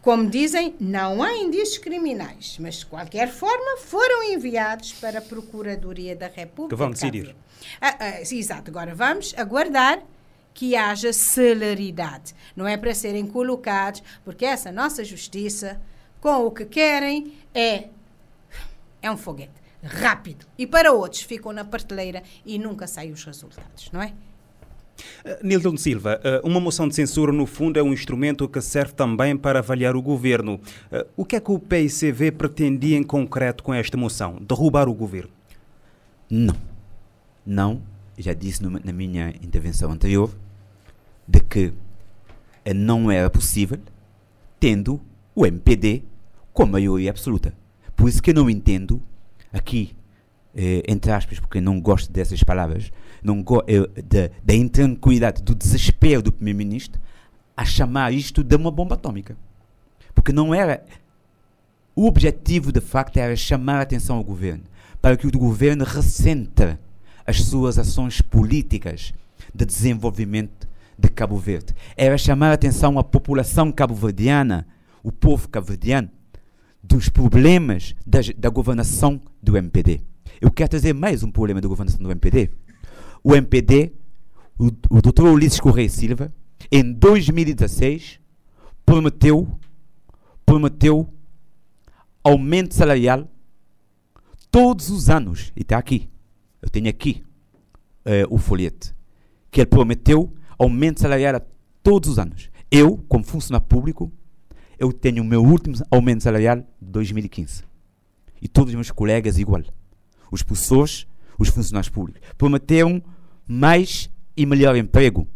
como dizem, não há indícios criminais, mas de qualquer forma foram enviados para a Procuradoria da República. Que vão decidir. Ah, ah, exato, agora vamos aguardar que haja celeridade. Não é para serem colocados, porque essa nossa justiça, com o que querem, é, é um foguete rápido. E para outros ficam na prateleira e nunca saem os resultados, não é? Eh, Nilton Silva, eh, uma moção de censura, no fundo, é um instrumento que serve também para avaliar o governo. Eh, o que é que o PICV pretendia em concreto com esta moção? Derrubar o governo? Não. Não. Já disse na minha intervenção anterior de que não era possível tendo o MPD com maioria absoluta. Por isso que eu não entendo aqui eh, entre aspas, porque não gosto dessas palavras, não da intranquilidade, do desespero do primeiro-ministro a chamar isto de uma bomba atômica. Porque não era. O objetivo, de facto, era chamar a atenção ao governo, para que o governo recentre as suas ações políticas de desenvolvimento de Cabo Verde. Era chamar a atenção à população cabo-verdiana, o povo cabo-verdiano, dos problemas da, da governação do MPD. Eu quero trazer mais um problema da governação do MPD. O MPD, o, o Dr. Ulisses Correia Silva, em 2016, prometeu, prometeu aumento salarial todos os anos. E está aqui. Eu tenho aqui uh, o folhete. Que ele prometeu aumento salarial todos os anos. Eu, como funcionário público, eu tenho o meu último aumento salarial de 2015. E todos os meus colegas igual os professores, os funcionários públicos. Prometeram mais e melhor emprego.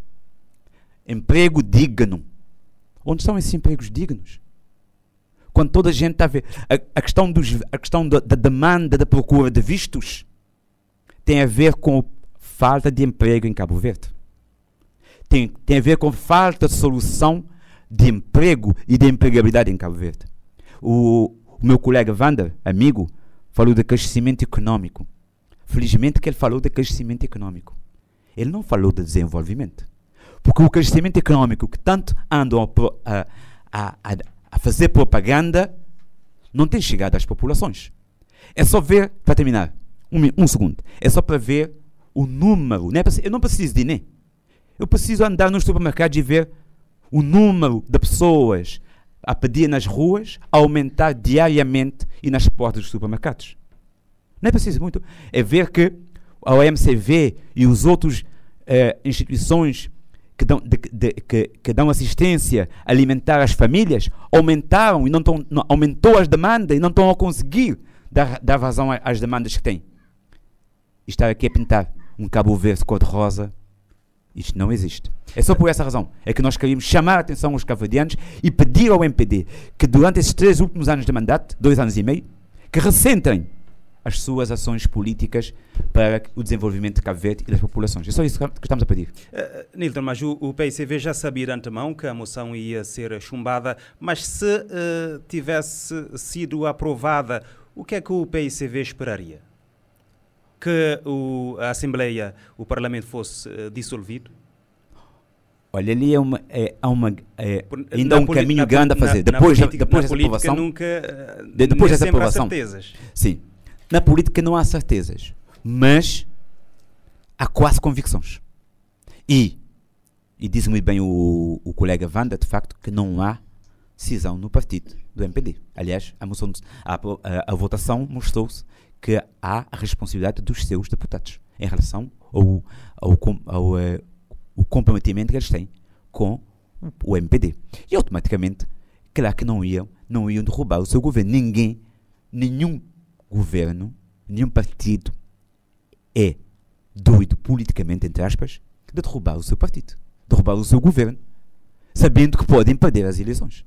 Emprego digno. Onde estão esses empregos dignos? Quando toda a gente está a ver a, a questão, dos, a questão da, da, demanda, da procura de vistos, tem a ver com falta de emprego em Cabo Verde. Tem, tem a ver com falta de solução de emprego e de empregabilidade em Cabo Verde. O, o meu colega Wander, amigo, falou de crescimento econômico. Felizmente que ele falou de crescimento econômico. Ele não falou de desenvolvimento. Porque o crescimento econômico que tanto andam a, a, a, a fazer propaganda não tem chegado às populações. É só ver, para terminar, um, um segundo, é só para ver o número. Não é eu não preciso de INE. Eu preciso andar nos supermercados e ver o número de pessoas a pedir nas ruas aumentar diariamente e nas portas dos supermercados. Não é preciso muito. É ver que a OMCV e os outros eh, instituições que dão, de, de, que, que, dão assistência alimentar às famílias aumentaram e não, tão, não aumentou as demandas e não estão a conseguir dar, dar vazão às demandas que têm. E estar aqui a pintar um Cabo Verde cor-de-rosa, isto não existe. É só por essa razão. É que nós queríamos chamar a atenção aos cavadianos e pedir ao MPD que durante esses três últimos anos de mandato, dois anos e meio, que recentrem as suas ações políticas para o desenvolvimento de Cabo Verde e das populações. É só isso que estamos a pedir. Uh, Nilton, mas o, o PICV já sabia de antemão que a moção ia ser chumbada, mas se uh, tivesse sido aprovada, o que é que o PICV esperaria? Que o, a Assembleia, o Parlamento fosse uh, dissolvido? Olha, ali é uma, é, há uma, é, ainda há um caminho grande a fazer. Na, depois, na depois dessa aprovação. Nunca, de, depois dessa aprovação. certezas. Sim. Na política não há certezas, mas há quase convicções. E, e diz muito bem o, o colega Wanda, de facto, que não há cisão no partido do MPD. Aliás, a, moção, a, a, a votação mostrou-se que há a responsabilidade dos seus deputados em relação ao, ao, ao, ao eh, comprometimento que eles têm com o MPD. E automaticamente, claro que não iam, não iam derrubar o seu governo. Ninguém, nenhum governo, nenhum partido é doido politicamente, entre aspas, de derrubar o seu partido, derrubar o seu governo, sabendo que podem perder as eleições.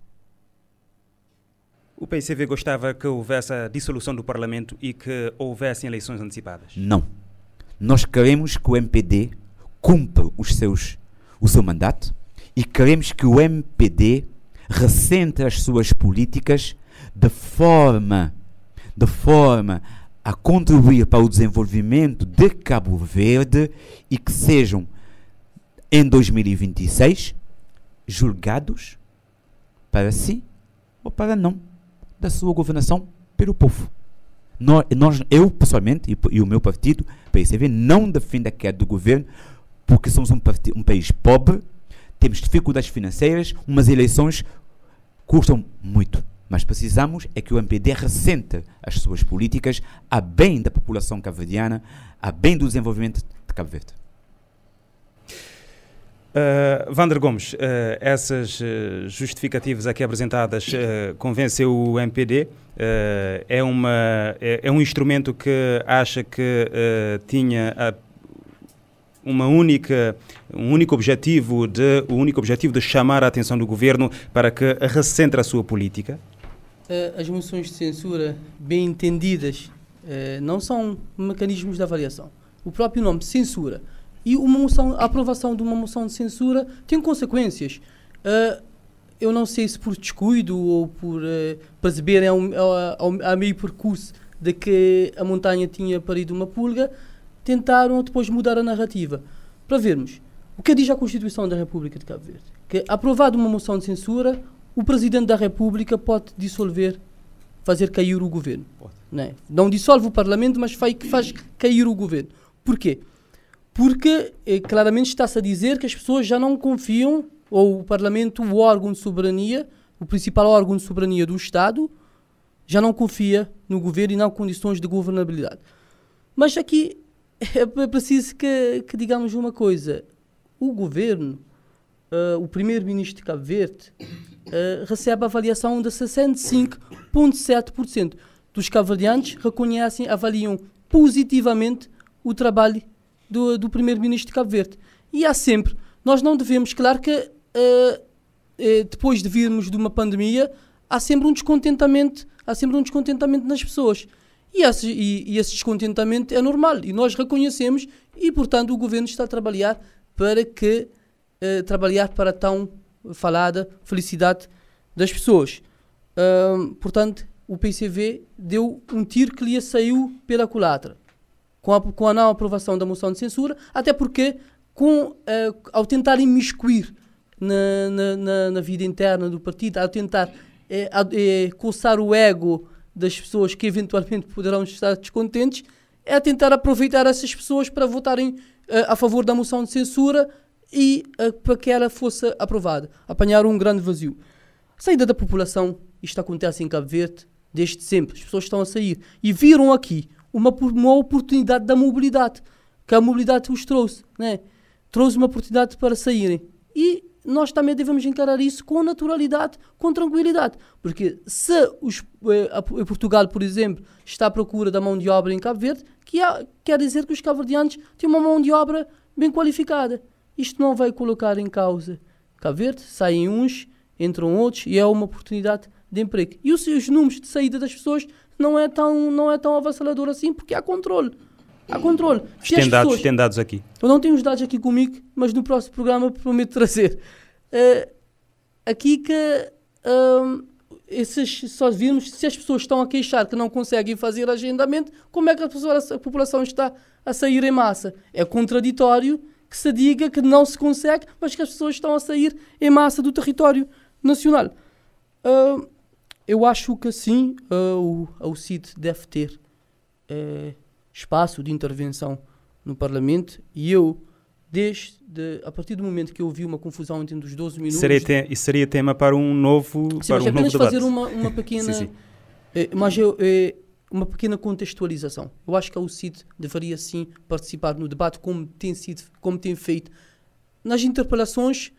O PCV gostava que houvesse a dissolução do Parlamento e que houvessem eleições antecipadas? Não. Nós queremos que o MPD cumpra os seus, o seu mandato e queremos que o MPD recentre as suas políticas de forma, de forma a contribuir para o desenvolvimento de Cabo Verde e que sejam em 2026 julgados para si ou para não da sua governação pelo povo. Nós, nós eu pessoalmente e, e, o meu partido, PSV, não defende a queda do governo porque somos um, um país pobre, temos dificuldades financeiras, umas eleições custam muito. Mas precisamos é que o MPD ressente as suas políticas a bem da população cabo-verdiana, a bem do desenvolvimento de Cabo Verde. Uh, Vander Gomes, uh, essas uh, justificativas aqui apresentadas uh, convenceu o MPD? é, uma, é, é, um instrumento que acha que tinha a uma única, um único objetivo de, o único objetivo de chamar a atenção do governo para que recentre a sua política? Eh, as moções de censura, bem entendidas, eh, não são mecanismos de avaliação. O próprio nome, censura, e uma moção, a aprovação de uma moção de censura tem consequências. Eh, eu não sei se por descuido ou por perceberem a, a meio percurso de que a montanha tinha parido uma pulga, tentaram depois mudar a narrativa. Para vermos o que diz a Constituição da República de Cabo Verde. Que, aprovada uma moção de censura, o Presidente da República pode dissolver, fazer cair o governo. Não, é? não dissolve o Parlamento, mas faz, faz cair o governo. Porquê? Porque eh, claramente está-se a dizer que as pessoas já não confiam, ou o Parlamento, o órgão de soberania, o principal órgão de soberania do Estado, já não confia no governo e não condições de governabilidade. Mas aqui é preciso que, que digamos uma coisa. O governo, uh, o primeiro-ministro de Cabo Verde, uh, recebe a avaliação de 65,7% dos cabo-verdianos reconhecem, avaliam positivamente o trabalho do, do primeiro-ministro de Cabo Verde. E há sempre, nós não devemos, claro que uh, depois de virmos de uma pandemia, há sempre um descontentamento, há sempre um descontentamento nas pessoas. E esse, e, e esse descontentamento é normal e nós reconhecemos e, portanto, o governo está a trabalhar para que uh, trabalhar para a tão falada felicidade das pessoas. Uh, portanto, o PCV deu um tiro que lhe saiu pela culatra com a, com a não aprovação da moção de censura, até porque com, uh, ao tentar imiscuir na, na, na, na, vida interna do partido, ao tentar é, coçar o ego das pessoas que eventualmente poderão estar descontentes, é tentar aproveitar essas pessoas para votarem uh, a favor da moção de censura e uh, para que ela fosse aprovada. Apanhar um grande vazio. saída da população, isto acontece em Cabo Verde desde sempre. As pessoas estão a sair e viram aqui uma, uma oportunidade da mobilidade, que a mobilidade os trouxe. Né? Trouxe uma oportunidade para saírem. E nós também devemos encarar isso com naturalidade, com tranquilidade. Porque se os, eh, Portugal, por exemplo, está à procura da mão de obra em Cabo Verde, que há, quer dizer que os cabo-verdianos têm uma mão de obra bem qualificada. Isto não vai colocar em causa Cabo Verde, saem uns, entram outros e é uma oportunidade de emprego. E os, os números de saída das pessoas não é tão, não é tão avassalador assim, porque há controle. Há controle. Tem dados, pessoas, tem dados aqui. Eu não tenho os dados aqui comigo, mas no próximo programa prometo trazer. Uh, aqui que uh, esses, só vimos se as pessoas estão a queixar que não conseguem fazer agendamento, como é que a, pessoa, a população está a sair em massa? É contraditório que se diga que não se consegue, mas que as pessoas estão a sair em massa do território nacional. Uh, eu acho que sim, uh, o, o CID deve ter uh, espaço de intervenção no Parlamento e eu, desde a partir do momento que eu vi uma confusão entre os 12 minutos. Seria te, isso seria tema para um novo, sim, para mas um apenas novo fazer uma, uma pequena. sim, sim. Eh, mas eu, eh, uma pequena contextualização. Eu acho que a CID deveria sim participar no debate como tem sido, como tem feito. Nas interpelações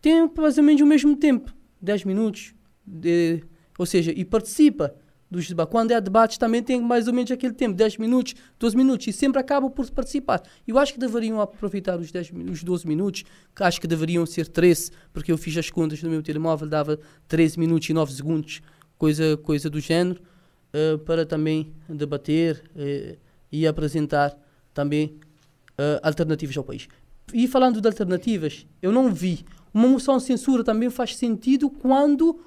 tem mais ou menos o mesmo tempo, 10 minutos, de, ou seja, e participa dos debates. Quando é debates também tem mais ou menos aquele tempo, 10 minutos, 12 minutos, e sempre acabam por participar. Eu acho que deveriam aproveitar os, 10, os 12 minutos, que acho que deveriam ser 13, porque eu fiz as contas no meu telemóvel, dava 13 minutos e 9 segundos, coisa, coisa do género, uh, para também debater uh, e apresentar também uh, alternativas ao país. E falando de alternativas, eu não vi. Uma moção de censura também faz sentido quando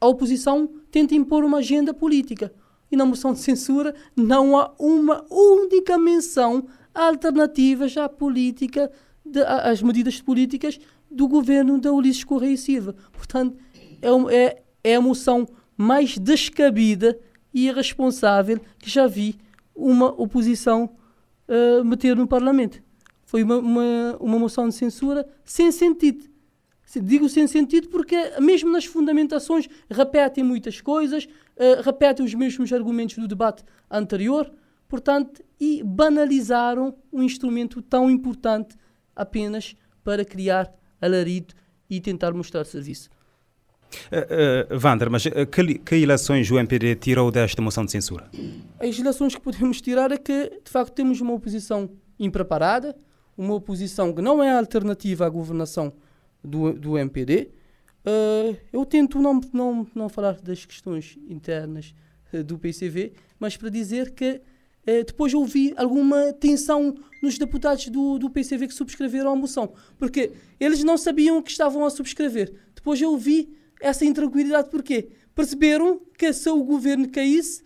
a oposição tenta impor uma agenda política. E na moção de censura não há uma única menção a alternativas à política, de, às medidas políticas do governo da Ulisses Correia e Silva. Portanto, é, é, é a moção mais descabida e irresponsável que já vi uma oposição uh, meter no Parlamento. Foi uma, uma, uma moção de censura sem sentido. Digo sem sentido porque, mesmo nas fundamentações, repetem muitas coisas, uh, repetem os mesmos argumentos do debate anterior, portanto, e banalizaram um instrumento tão importante apenas para criar alarido e tentar mostrar serviço. Uh, uh, Vander, mas que, que eleições o MPD tirou desta moção de censura? As eleições que podemos tirar é que, de facto, temos uma oposição impreparada, uma oposição que não é alternativa à governação do, do MPD. Uh, eu tento não, não, não falar das questões internas uh, do PCV, mas para dizer que uh, depois ouvi alguma tensão nos deputados do, do PCV que subscreveram a moção, porque eles não sabiam que estavam a subscrever. Depois eu ouvi essa intranquilidade, porque perceberam que se o governo caísse,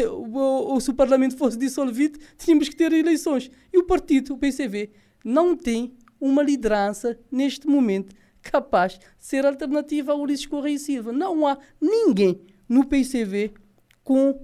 ou, ou se o Parlamento fosse dissolvido, tínhamos que ter eleições. E o partido, o PCV, não tem uma liderança neste momento capaz de ser alternativa a Ulisses Correia e Silva. Não há ninguém no PCV com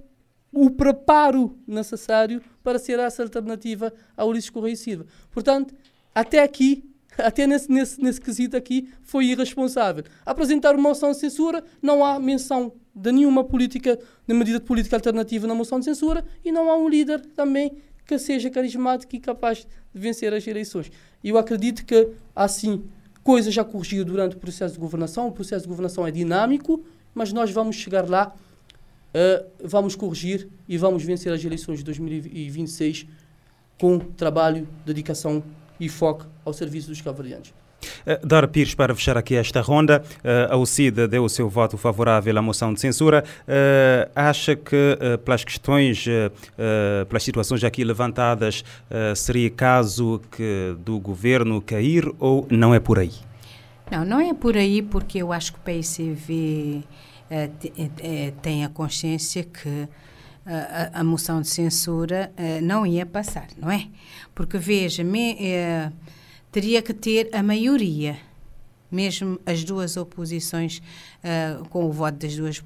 o preparo necessário para ser essa alternativa a Ulisses Correia e Silva. Portanto, até aqui, até nesse, nesse, nesse quesito aqui, foi irresponsável. Apresentar uma moção de censura, não há menção de nenhuma política, de medida de política alternativa na moção de censura e não há um líder também que seja carismático e capaz de vencer as eleições. Eu acredito que, assim, coisas já corrigiram durante o processo de governação. O processo de governação é dinâmico, mas nós vamos chegar lá, uh, vamos corrigir e vamos vencer as eleições de 2026 com trabalho, dedicação e foco ao serviço dos cabo Uh, Dora Pires, para fechar aqui esta ronda, uh, a UCID deu o seu voto favorável à moção de censura. Uh, acha que, pelas questões, pelas situações aqui levantadas, seria caso que do governo cair ou não é por aí? Não, não é por aí, porque eu acho que o PICV tem a consciência que a, a, moção de censura não ia passar, não é? Porque, veja, me, teria que ter a maioria, mesmo as duas oposições, uh, com o voto das duas uh,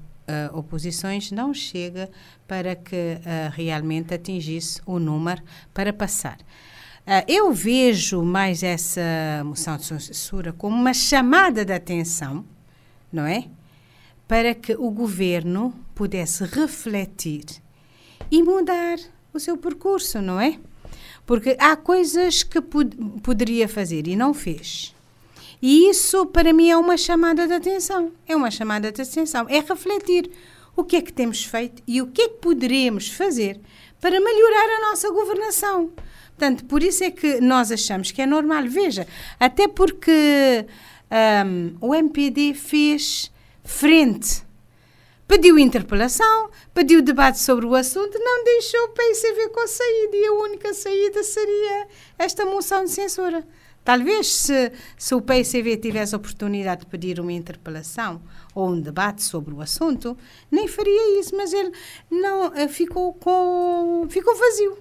oposições, não chega para que uh, realmente atingisse o número para passar. eu vejo mais essa moção de censura como uma chamada de atenção, não é? Para que o governo pudesse refletir e mudar o seu percurso, não é? Porque há coisas que pod poderia fazer e não fez. E isso, para mim, é uma chamada de atenção. É uma chamada de atenção. É refletir o que é que temos feito e o que é que poderemos fazer para melhorar a nossa governação. Portanto, por isso é que nós achamos que é normal. Veja, até porque um, o MPD fez frente Pediu interpelação, pediu debate sobre o assunto, não deixou o PICV com a saída e a única saída seria esta moção de censura. Talvez se, se o PICV tivesse a oportunidade de pedir uma interpelação ou um debate sobre o assunto, nem faria isso, mas ele não eh, ficou com ficou vazio,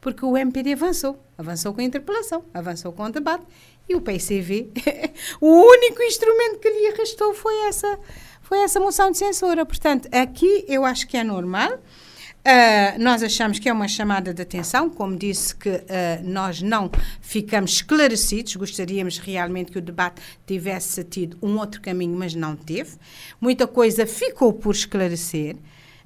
porque o MPD avançou, avançou com a interpelação, avançou com o debate e o PICV, o único instrumento que lhe restou foi essa foi essa moção de censura. Portanto, aqui eu acho que é normal. Uh, nós achamos que é uma chamada de atenção, como disse que uh, nós não ficamos esclarecidos, gostaríamos realmente que o debate tivesse tido um outro caminho, mas não teve. Muita coisa ficou por esclarecer.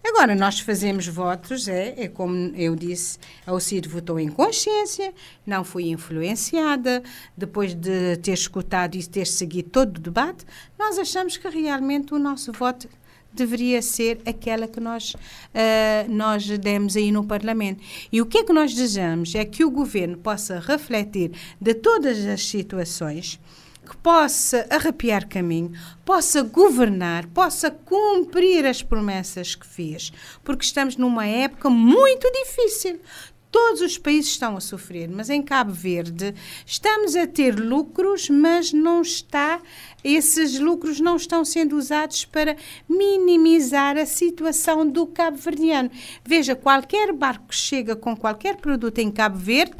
Agora, nós fazemos votos, é, é como eu disse, a Cid votou em consciência, não fui influenciada, depois de ter escutado e ter seguido todo o debate, nós achamos que realmente o nosso voto deveria ser aquela que nós, uh, nós demos aí no Parlamento. E o que é que nós desejamos? É que o governo possa refletir de todas as situações que possa arrepiar caminho, possa governar, possa cumprir as promessas que fez, porque estamos numa época muito difícil. Todos os países estão a sofrer, mas em Cabo Verde estamos a ter lucros, mas não está, esses lucros não estão sendo usados para minimizar a situação do cabo-verdiano. Veja, qualquer barco que chega com qualquer produto em Cabo Verde,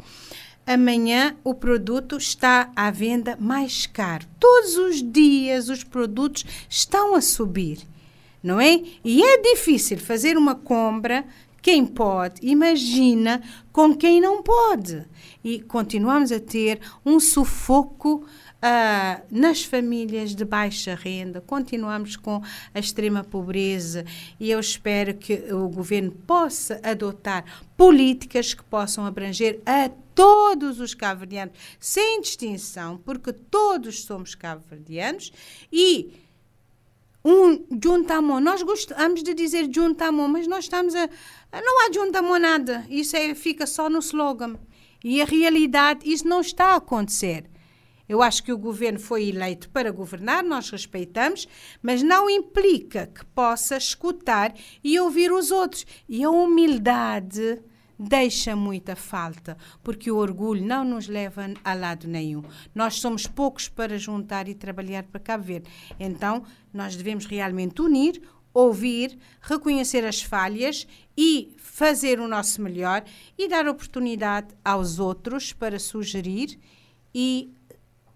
amanhã o produto está à venda mais caro. Todos os dias os produtos estão a subir, não é? E é difícil fazer uma compra. Quem pode, imagina com quem não pode. E continuamos a ter um sufoco Uh, nas famílias de baixa renda, continuamos com a extrema pobreza e eu espero que o governo possa adotar políticas que possam abranger a todos os cabo-verdianos, sem distinção, porque todos somos cabo-verdianos e um juntamo, nós gostamos de dizer juntamo, mas nós estamos a, não há juntamo nada, isso é, fica só no slogan. E a realidade, isso não está a acontecer. Eu acho que o governo foi eleito para governar, nós respeitamos, mas não implica que possa escutar e ouvir os outros. E a humildade deixa muita falta, porque o orgulho não nos leva a lado nenhum. Nós somos poucos para juntar e trabalhar para cá ver. Então, nós devemos realmente unir, ouvir, reconhecer as falhas e fazer o nosso melhor e dar oportunidade aos outros para sugerir e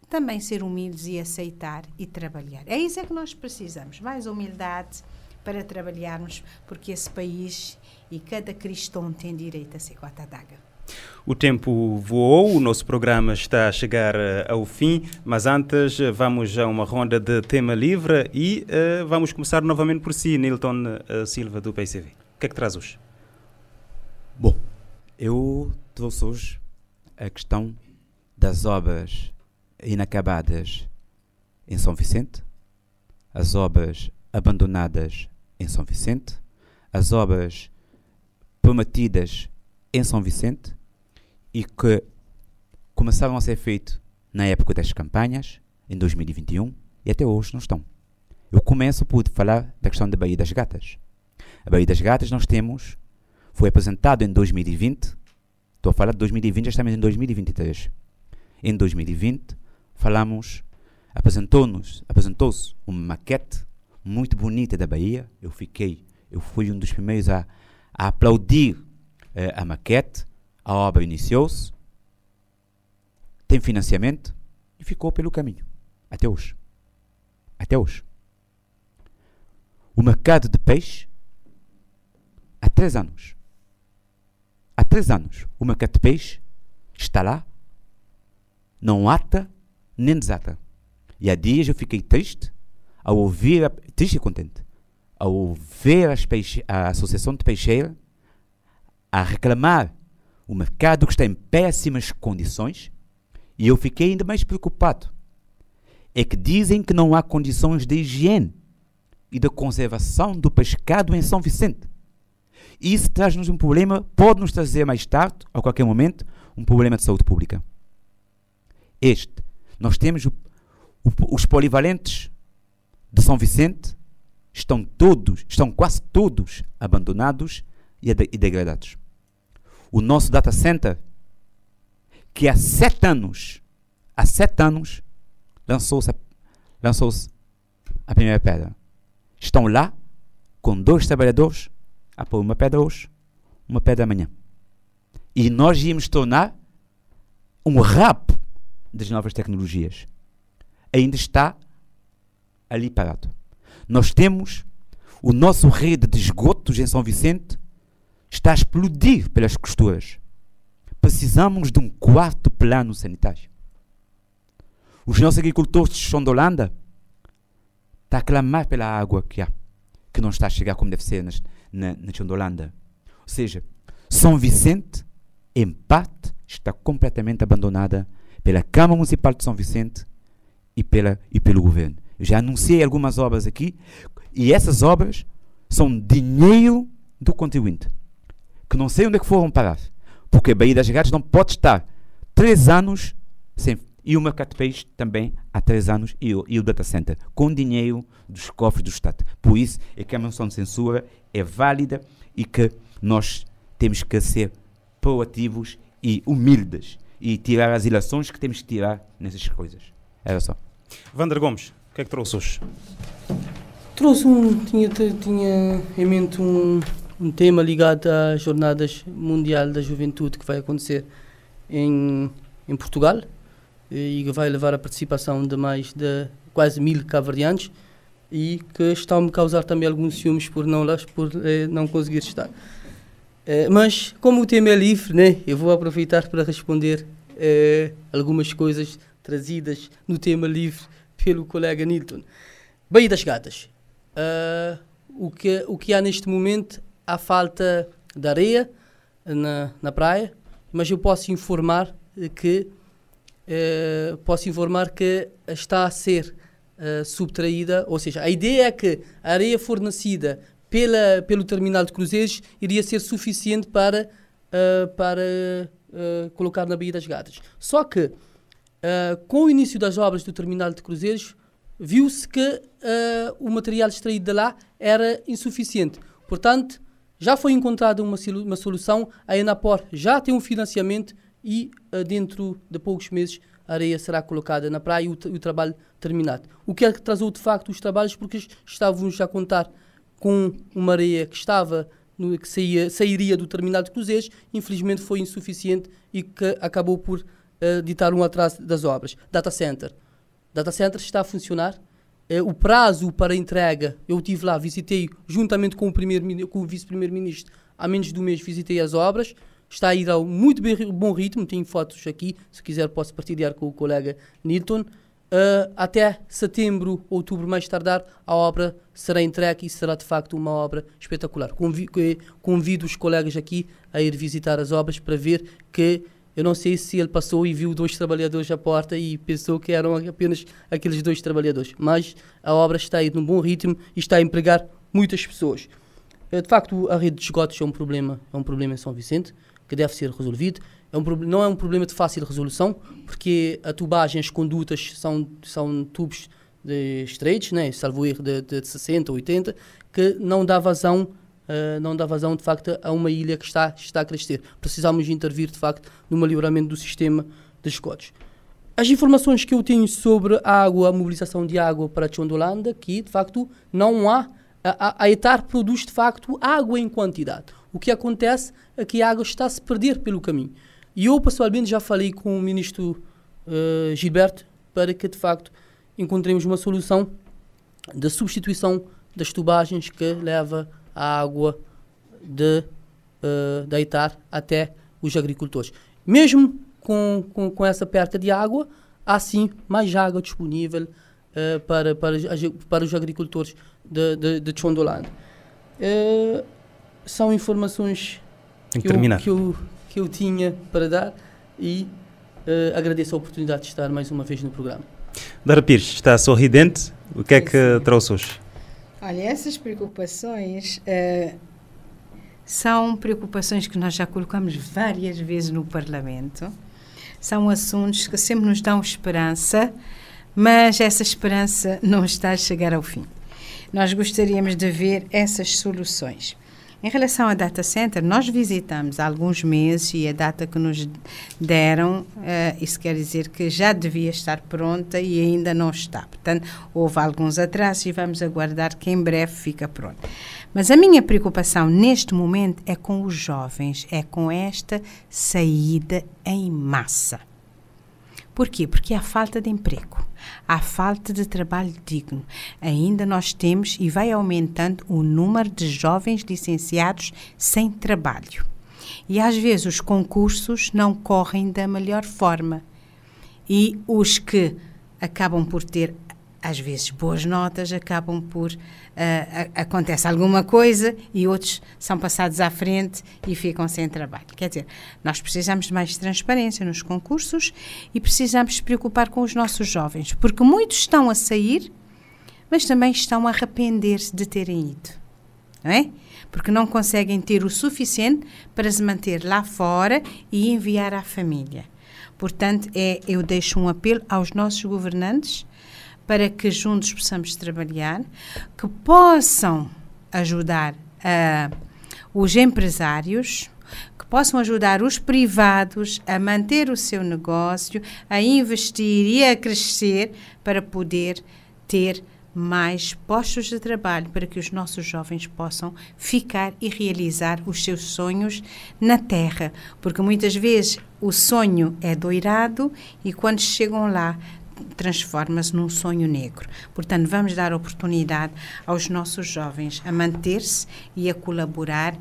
também ser humildes e aceitar e trabalhar. É isso é que nós precisamos, mais humildade para trabalharmos, porque esse país e cada cristão tem direito a ser cota d'água. O tempo voou, o nosso programa está a chegar uh, ao fim, mas antes uh, vamos a uma ronda de tema livre e uh, vamos começar novamente por si, Nilton Silva, do PCV. O que é que traz hoje? Bom, eu trouxe hoje a questão das obras inacabadas em São Vicente, as obras abandonadas em São Vicente, as obras prometidas em São Vicente e que começaram a ser feitas na época das campanhas, em 2021, e até hoje não estão. Eu começo por falar da questão da Baía das Gatas. A Baía das Gatas nós temos, foi apresentado em 2020, estou a falar de 2020, já estamos em 2023. Em 2020, falamos, apresentou-nos, apresentou-se uma maquete muito bonita da Bahia. Eu fiquei, eu fui um dos primeiros a, a aplaudir eh, a maquete. A obra iniciou-se, tem financiamento, e ficou pelo caminho. Até hoje. Até hoje. O mercado de peixe, há três anos. Há três anos, o mercado de peixe está lá, não ata nem desata. E há dias eu fiquei triste ao ouvir, triste e contente, ao as peixe, a Associação de Peixeira a reclamar o mercado que está em péssimas condições e eu fiquei ainda mais preocupado. É que dizem que não há condições de higiene e de conservação do pescado em São Vicente. Isso traz-nos um problema, pode nos trazer mais tarde, a qualquer momento, um problema de saúde pública. Este. Nós temos o, o, os polivalentes de São Vicente, estão todos, estão quase todos abandonados e, e degradados. O nosso data center, que há sete anos, há sete anos, lançou-se lançou a primeira pedra. Estão lá com dois trabalhadores a pôr uma pedra hoje, uma pedra amanhã. E nós íamos tornar um rap das novas tecnologias. Ainda está ali parado. Nós temos o nosso rede de esgotos em São Vicente está a explodir pelas costuras. Precisamos de um quarto plano sanitário. Os nossos agricultores de Holanda estão a clamar pela água que há, que não está a chegar como deve ser nas, na, na Holanda. Ou seja, São Vicente, em parte, está completamente abandonada pela Câmara Municipal de São Vicente e, pela, e pelo governo. Já anunciei algumas obras aqui e essas obras são dinheiro do contribuinte que não sei onde é que foram parar. Porque a Baía das Gatas não pode estar três anos sem. E o Mercado Peixe também há três anos e o, e o Data Center, com dinheiro dos cofres do Estado. Por isso é que a moção de censura é válida e que nós temos que ser proativos e humildes e tirar as ilações que temos que tirar nessas coisas. Era só. Wander Gomes, o que é que trouxe hoje? Trouxe um. Tinha, tinha em mente um, um tema ligado às Jornadas Mundial da Juventude que vai acontecer em, em Portugal e que vai levar a participação de mais de quase mil caverdianos e que estão a causar também alguns ciúmes por não, por, eh, não conseguir estar. Eh, mas, como o tema é livre, né, eu vou aproveitar para responder eh, algumas coisas trazidas no tema livre pelo colega Nilton. Baía das Gatas. Uh, o, que, o que há neste momento há falta de areia na, na praia, mas eu posso informar que uh, posso informar que está a ser uh, subtraída, ou seja, a ideia é que a areia fornecida pela, pelo terminal de cruzeiros iria ser suficiente para, uh, para colocar na Baía das Gatas. Só que com o início das obras do terminal de cruzeiros viu-se que o material extraído de lá era insuficiente. Portanto, já foi encontrada uma, uma solução, a Enapor já tem um financiamento e uh, dentro de poucos meses a areia será colocada na praia e o, o trabalho terminado. O que é que atrasou de facto os trabalhos? Porque estávamos a contar com uma areia que estava no, que saía, sairia do terminal de cruzeiros, infelizmente foi insuficiente e que acabou por uh, ditar um atraso das obras. Data Center. Data Center está a funcionar, eh, o prazo para entrega, eu tive lá, visitei juntamente com o, primeiro, com o vice-primeiro-ministro, há menos de um mês visitei as obras, está a ir a muito bem, bom ritmo, tenho fotos aqui, se quiser posso partilhar com o colega Nilton. Uh, até setembro, outubro, mais tardar, a obra será entregue e será de facto uma obra espetacular. Convido, convido os colegas aqui a ir visitar as obras para ver que eu não sei se ele passou e viu dois trabalhadores à porta e pensou que eram apenas aqueles dois trabalhadores. Mas a obra está a ir num bom ritmo e está a empregar muitas pessoas. Eh, de facto, a rede de esgotos é um problema, é um problema em São Vicente que deve ser resolvido. É um, não é um problema de fácil resolução, porque a tubagem, as condutas são, são tubos de estreitos, né, salvo erro de, de 60 ou 80, que não dá vazão uh, não dá vazão de facto a uma ilha que está, está a crescer. Precisamos intervir de facto no melhoramento do sistema de esgotos. As informações que eu tenho sobre a água, a mobilização de água para Tchondolanda, que de facto não há. A, a ETAR produz de facto água em quantidade. O que acontece é que a água está a se perder pelo caminho. E eu pessoalmente já falei com o ministro uh, Gilberto para que de facto encontremos uma solução da substituição das tubagens que leva a água de uh, deitar até os agricultores. Mesmo com, com, com, essa perda de água, há sim mais água disponível uh, para, para, para os agricultores de, de, de Chondoland. Uh, são informações que, que, eu, que, eu, que eu tinha para dar e agradeço a oportunidade de estar mais uma vez no programa. Dara Pires, está sorridente? O que é que Sim. trouxe hoje? Olha, essas preocupações uh, são preocupações que nós já colocamos várias vezes no Parlamento. São assuntos que sempre nos dão esperança, mas essa esperança não está a chegar ao fim. Nós gostaríamos de ver essas soluções. Em relação a data center, nós visitamos há alguns meses e a data que nos deram, uh, isso quer dizer que já devia estar pronta e ainda não está. Portanto, houve alguns atrasos e vamos aguardar que em breve fica pronto. Mas a minha preocupação neste momento é com os jovens, é com esta saída em massa. Por quê? Porque há falta de emprego, há falta de trabalho digno. Ainda nós temos e vai aumentando o número de jovens licenciados sem trabalho. E às vezes os concursos não correm da melhor forma. E os que acabam por ter às vezes boas notas acabam por uh, acontece alguma coisa e outros são passados à frente e ficam sem trabalho. Quer dizer, nós precisamos de mais transparência nos concursos e precisamos preocupar com os nossos jovens, porque muitos estão a sair, mas também estão a arrepender-se de terem ido. Não é? Porque não conseguem ter o suficiente para se manter lá fora e enviar à família. Portanto, é, eu deixo um apelo aos nossos governantes para que juntos possamos trabalhar, que possam ajudar uh, os empresários, que possam ajudar os privados a manter o seu negócio, a investir e a crescer para poder ter mais postos de trabalho para que os nossos jovens possam ficar e realizar os seus sonhos na terra, porque muitas vezes o sonho é doirado e quando chegam lá transforma-se num sonho negro. Portanto, vamos dar oportunidade aos nossos jovens a manter-se e a colaborar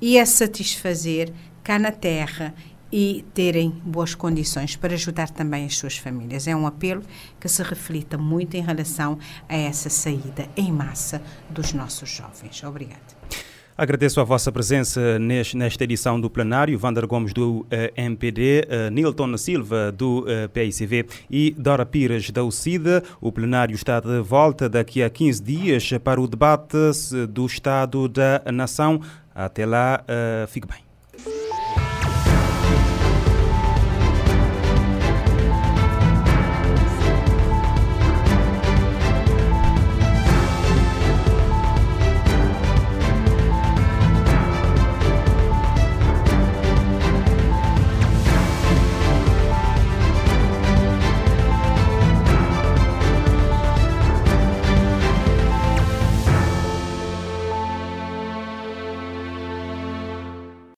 e a satisfazer cá na terra e terem boas condições para ajudar também as suas famílias. É um apelo que se reflita muito em relação a essa saída em massa dos nossos jovens. Obrigada. Agradeço a vossa presença nesta edição do plenário. Vander Gomes do eh, MPD, eh, Nilton Silva do eh, PICV e Dora Pires da UCIDA. O plenário está de volta daqui a 15 dias para o debate do Estado da Nação. Até lá, fique bem.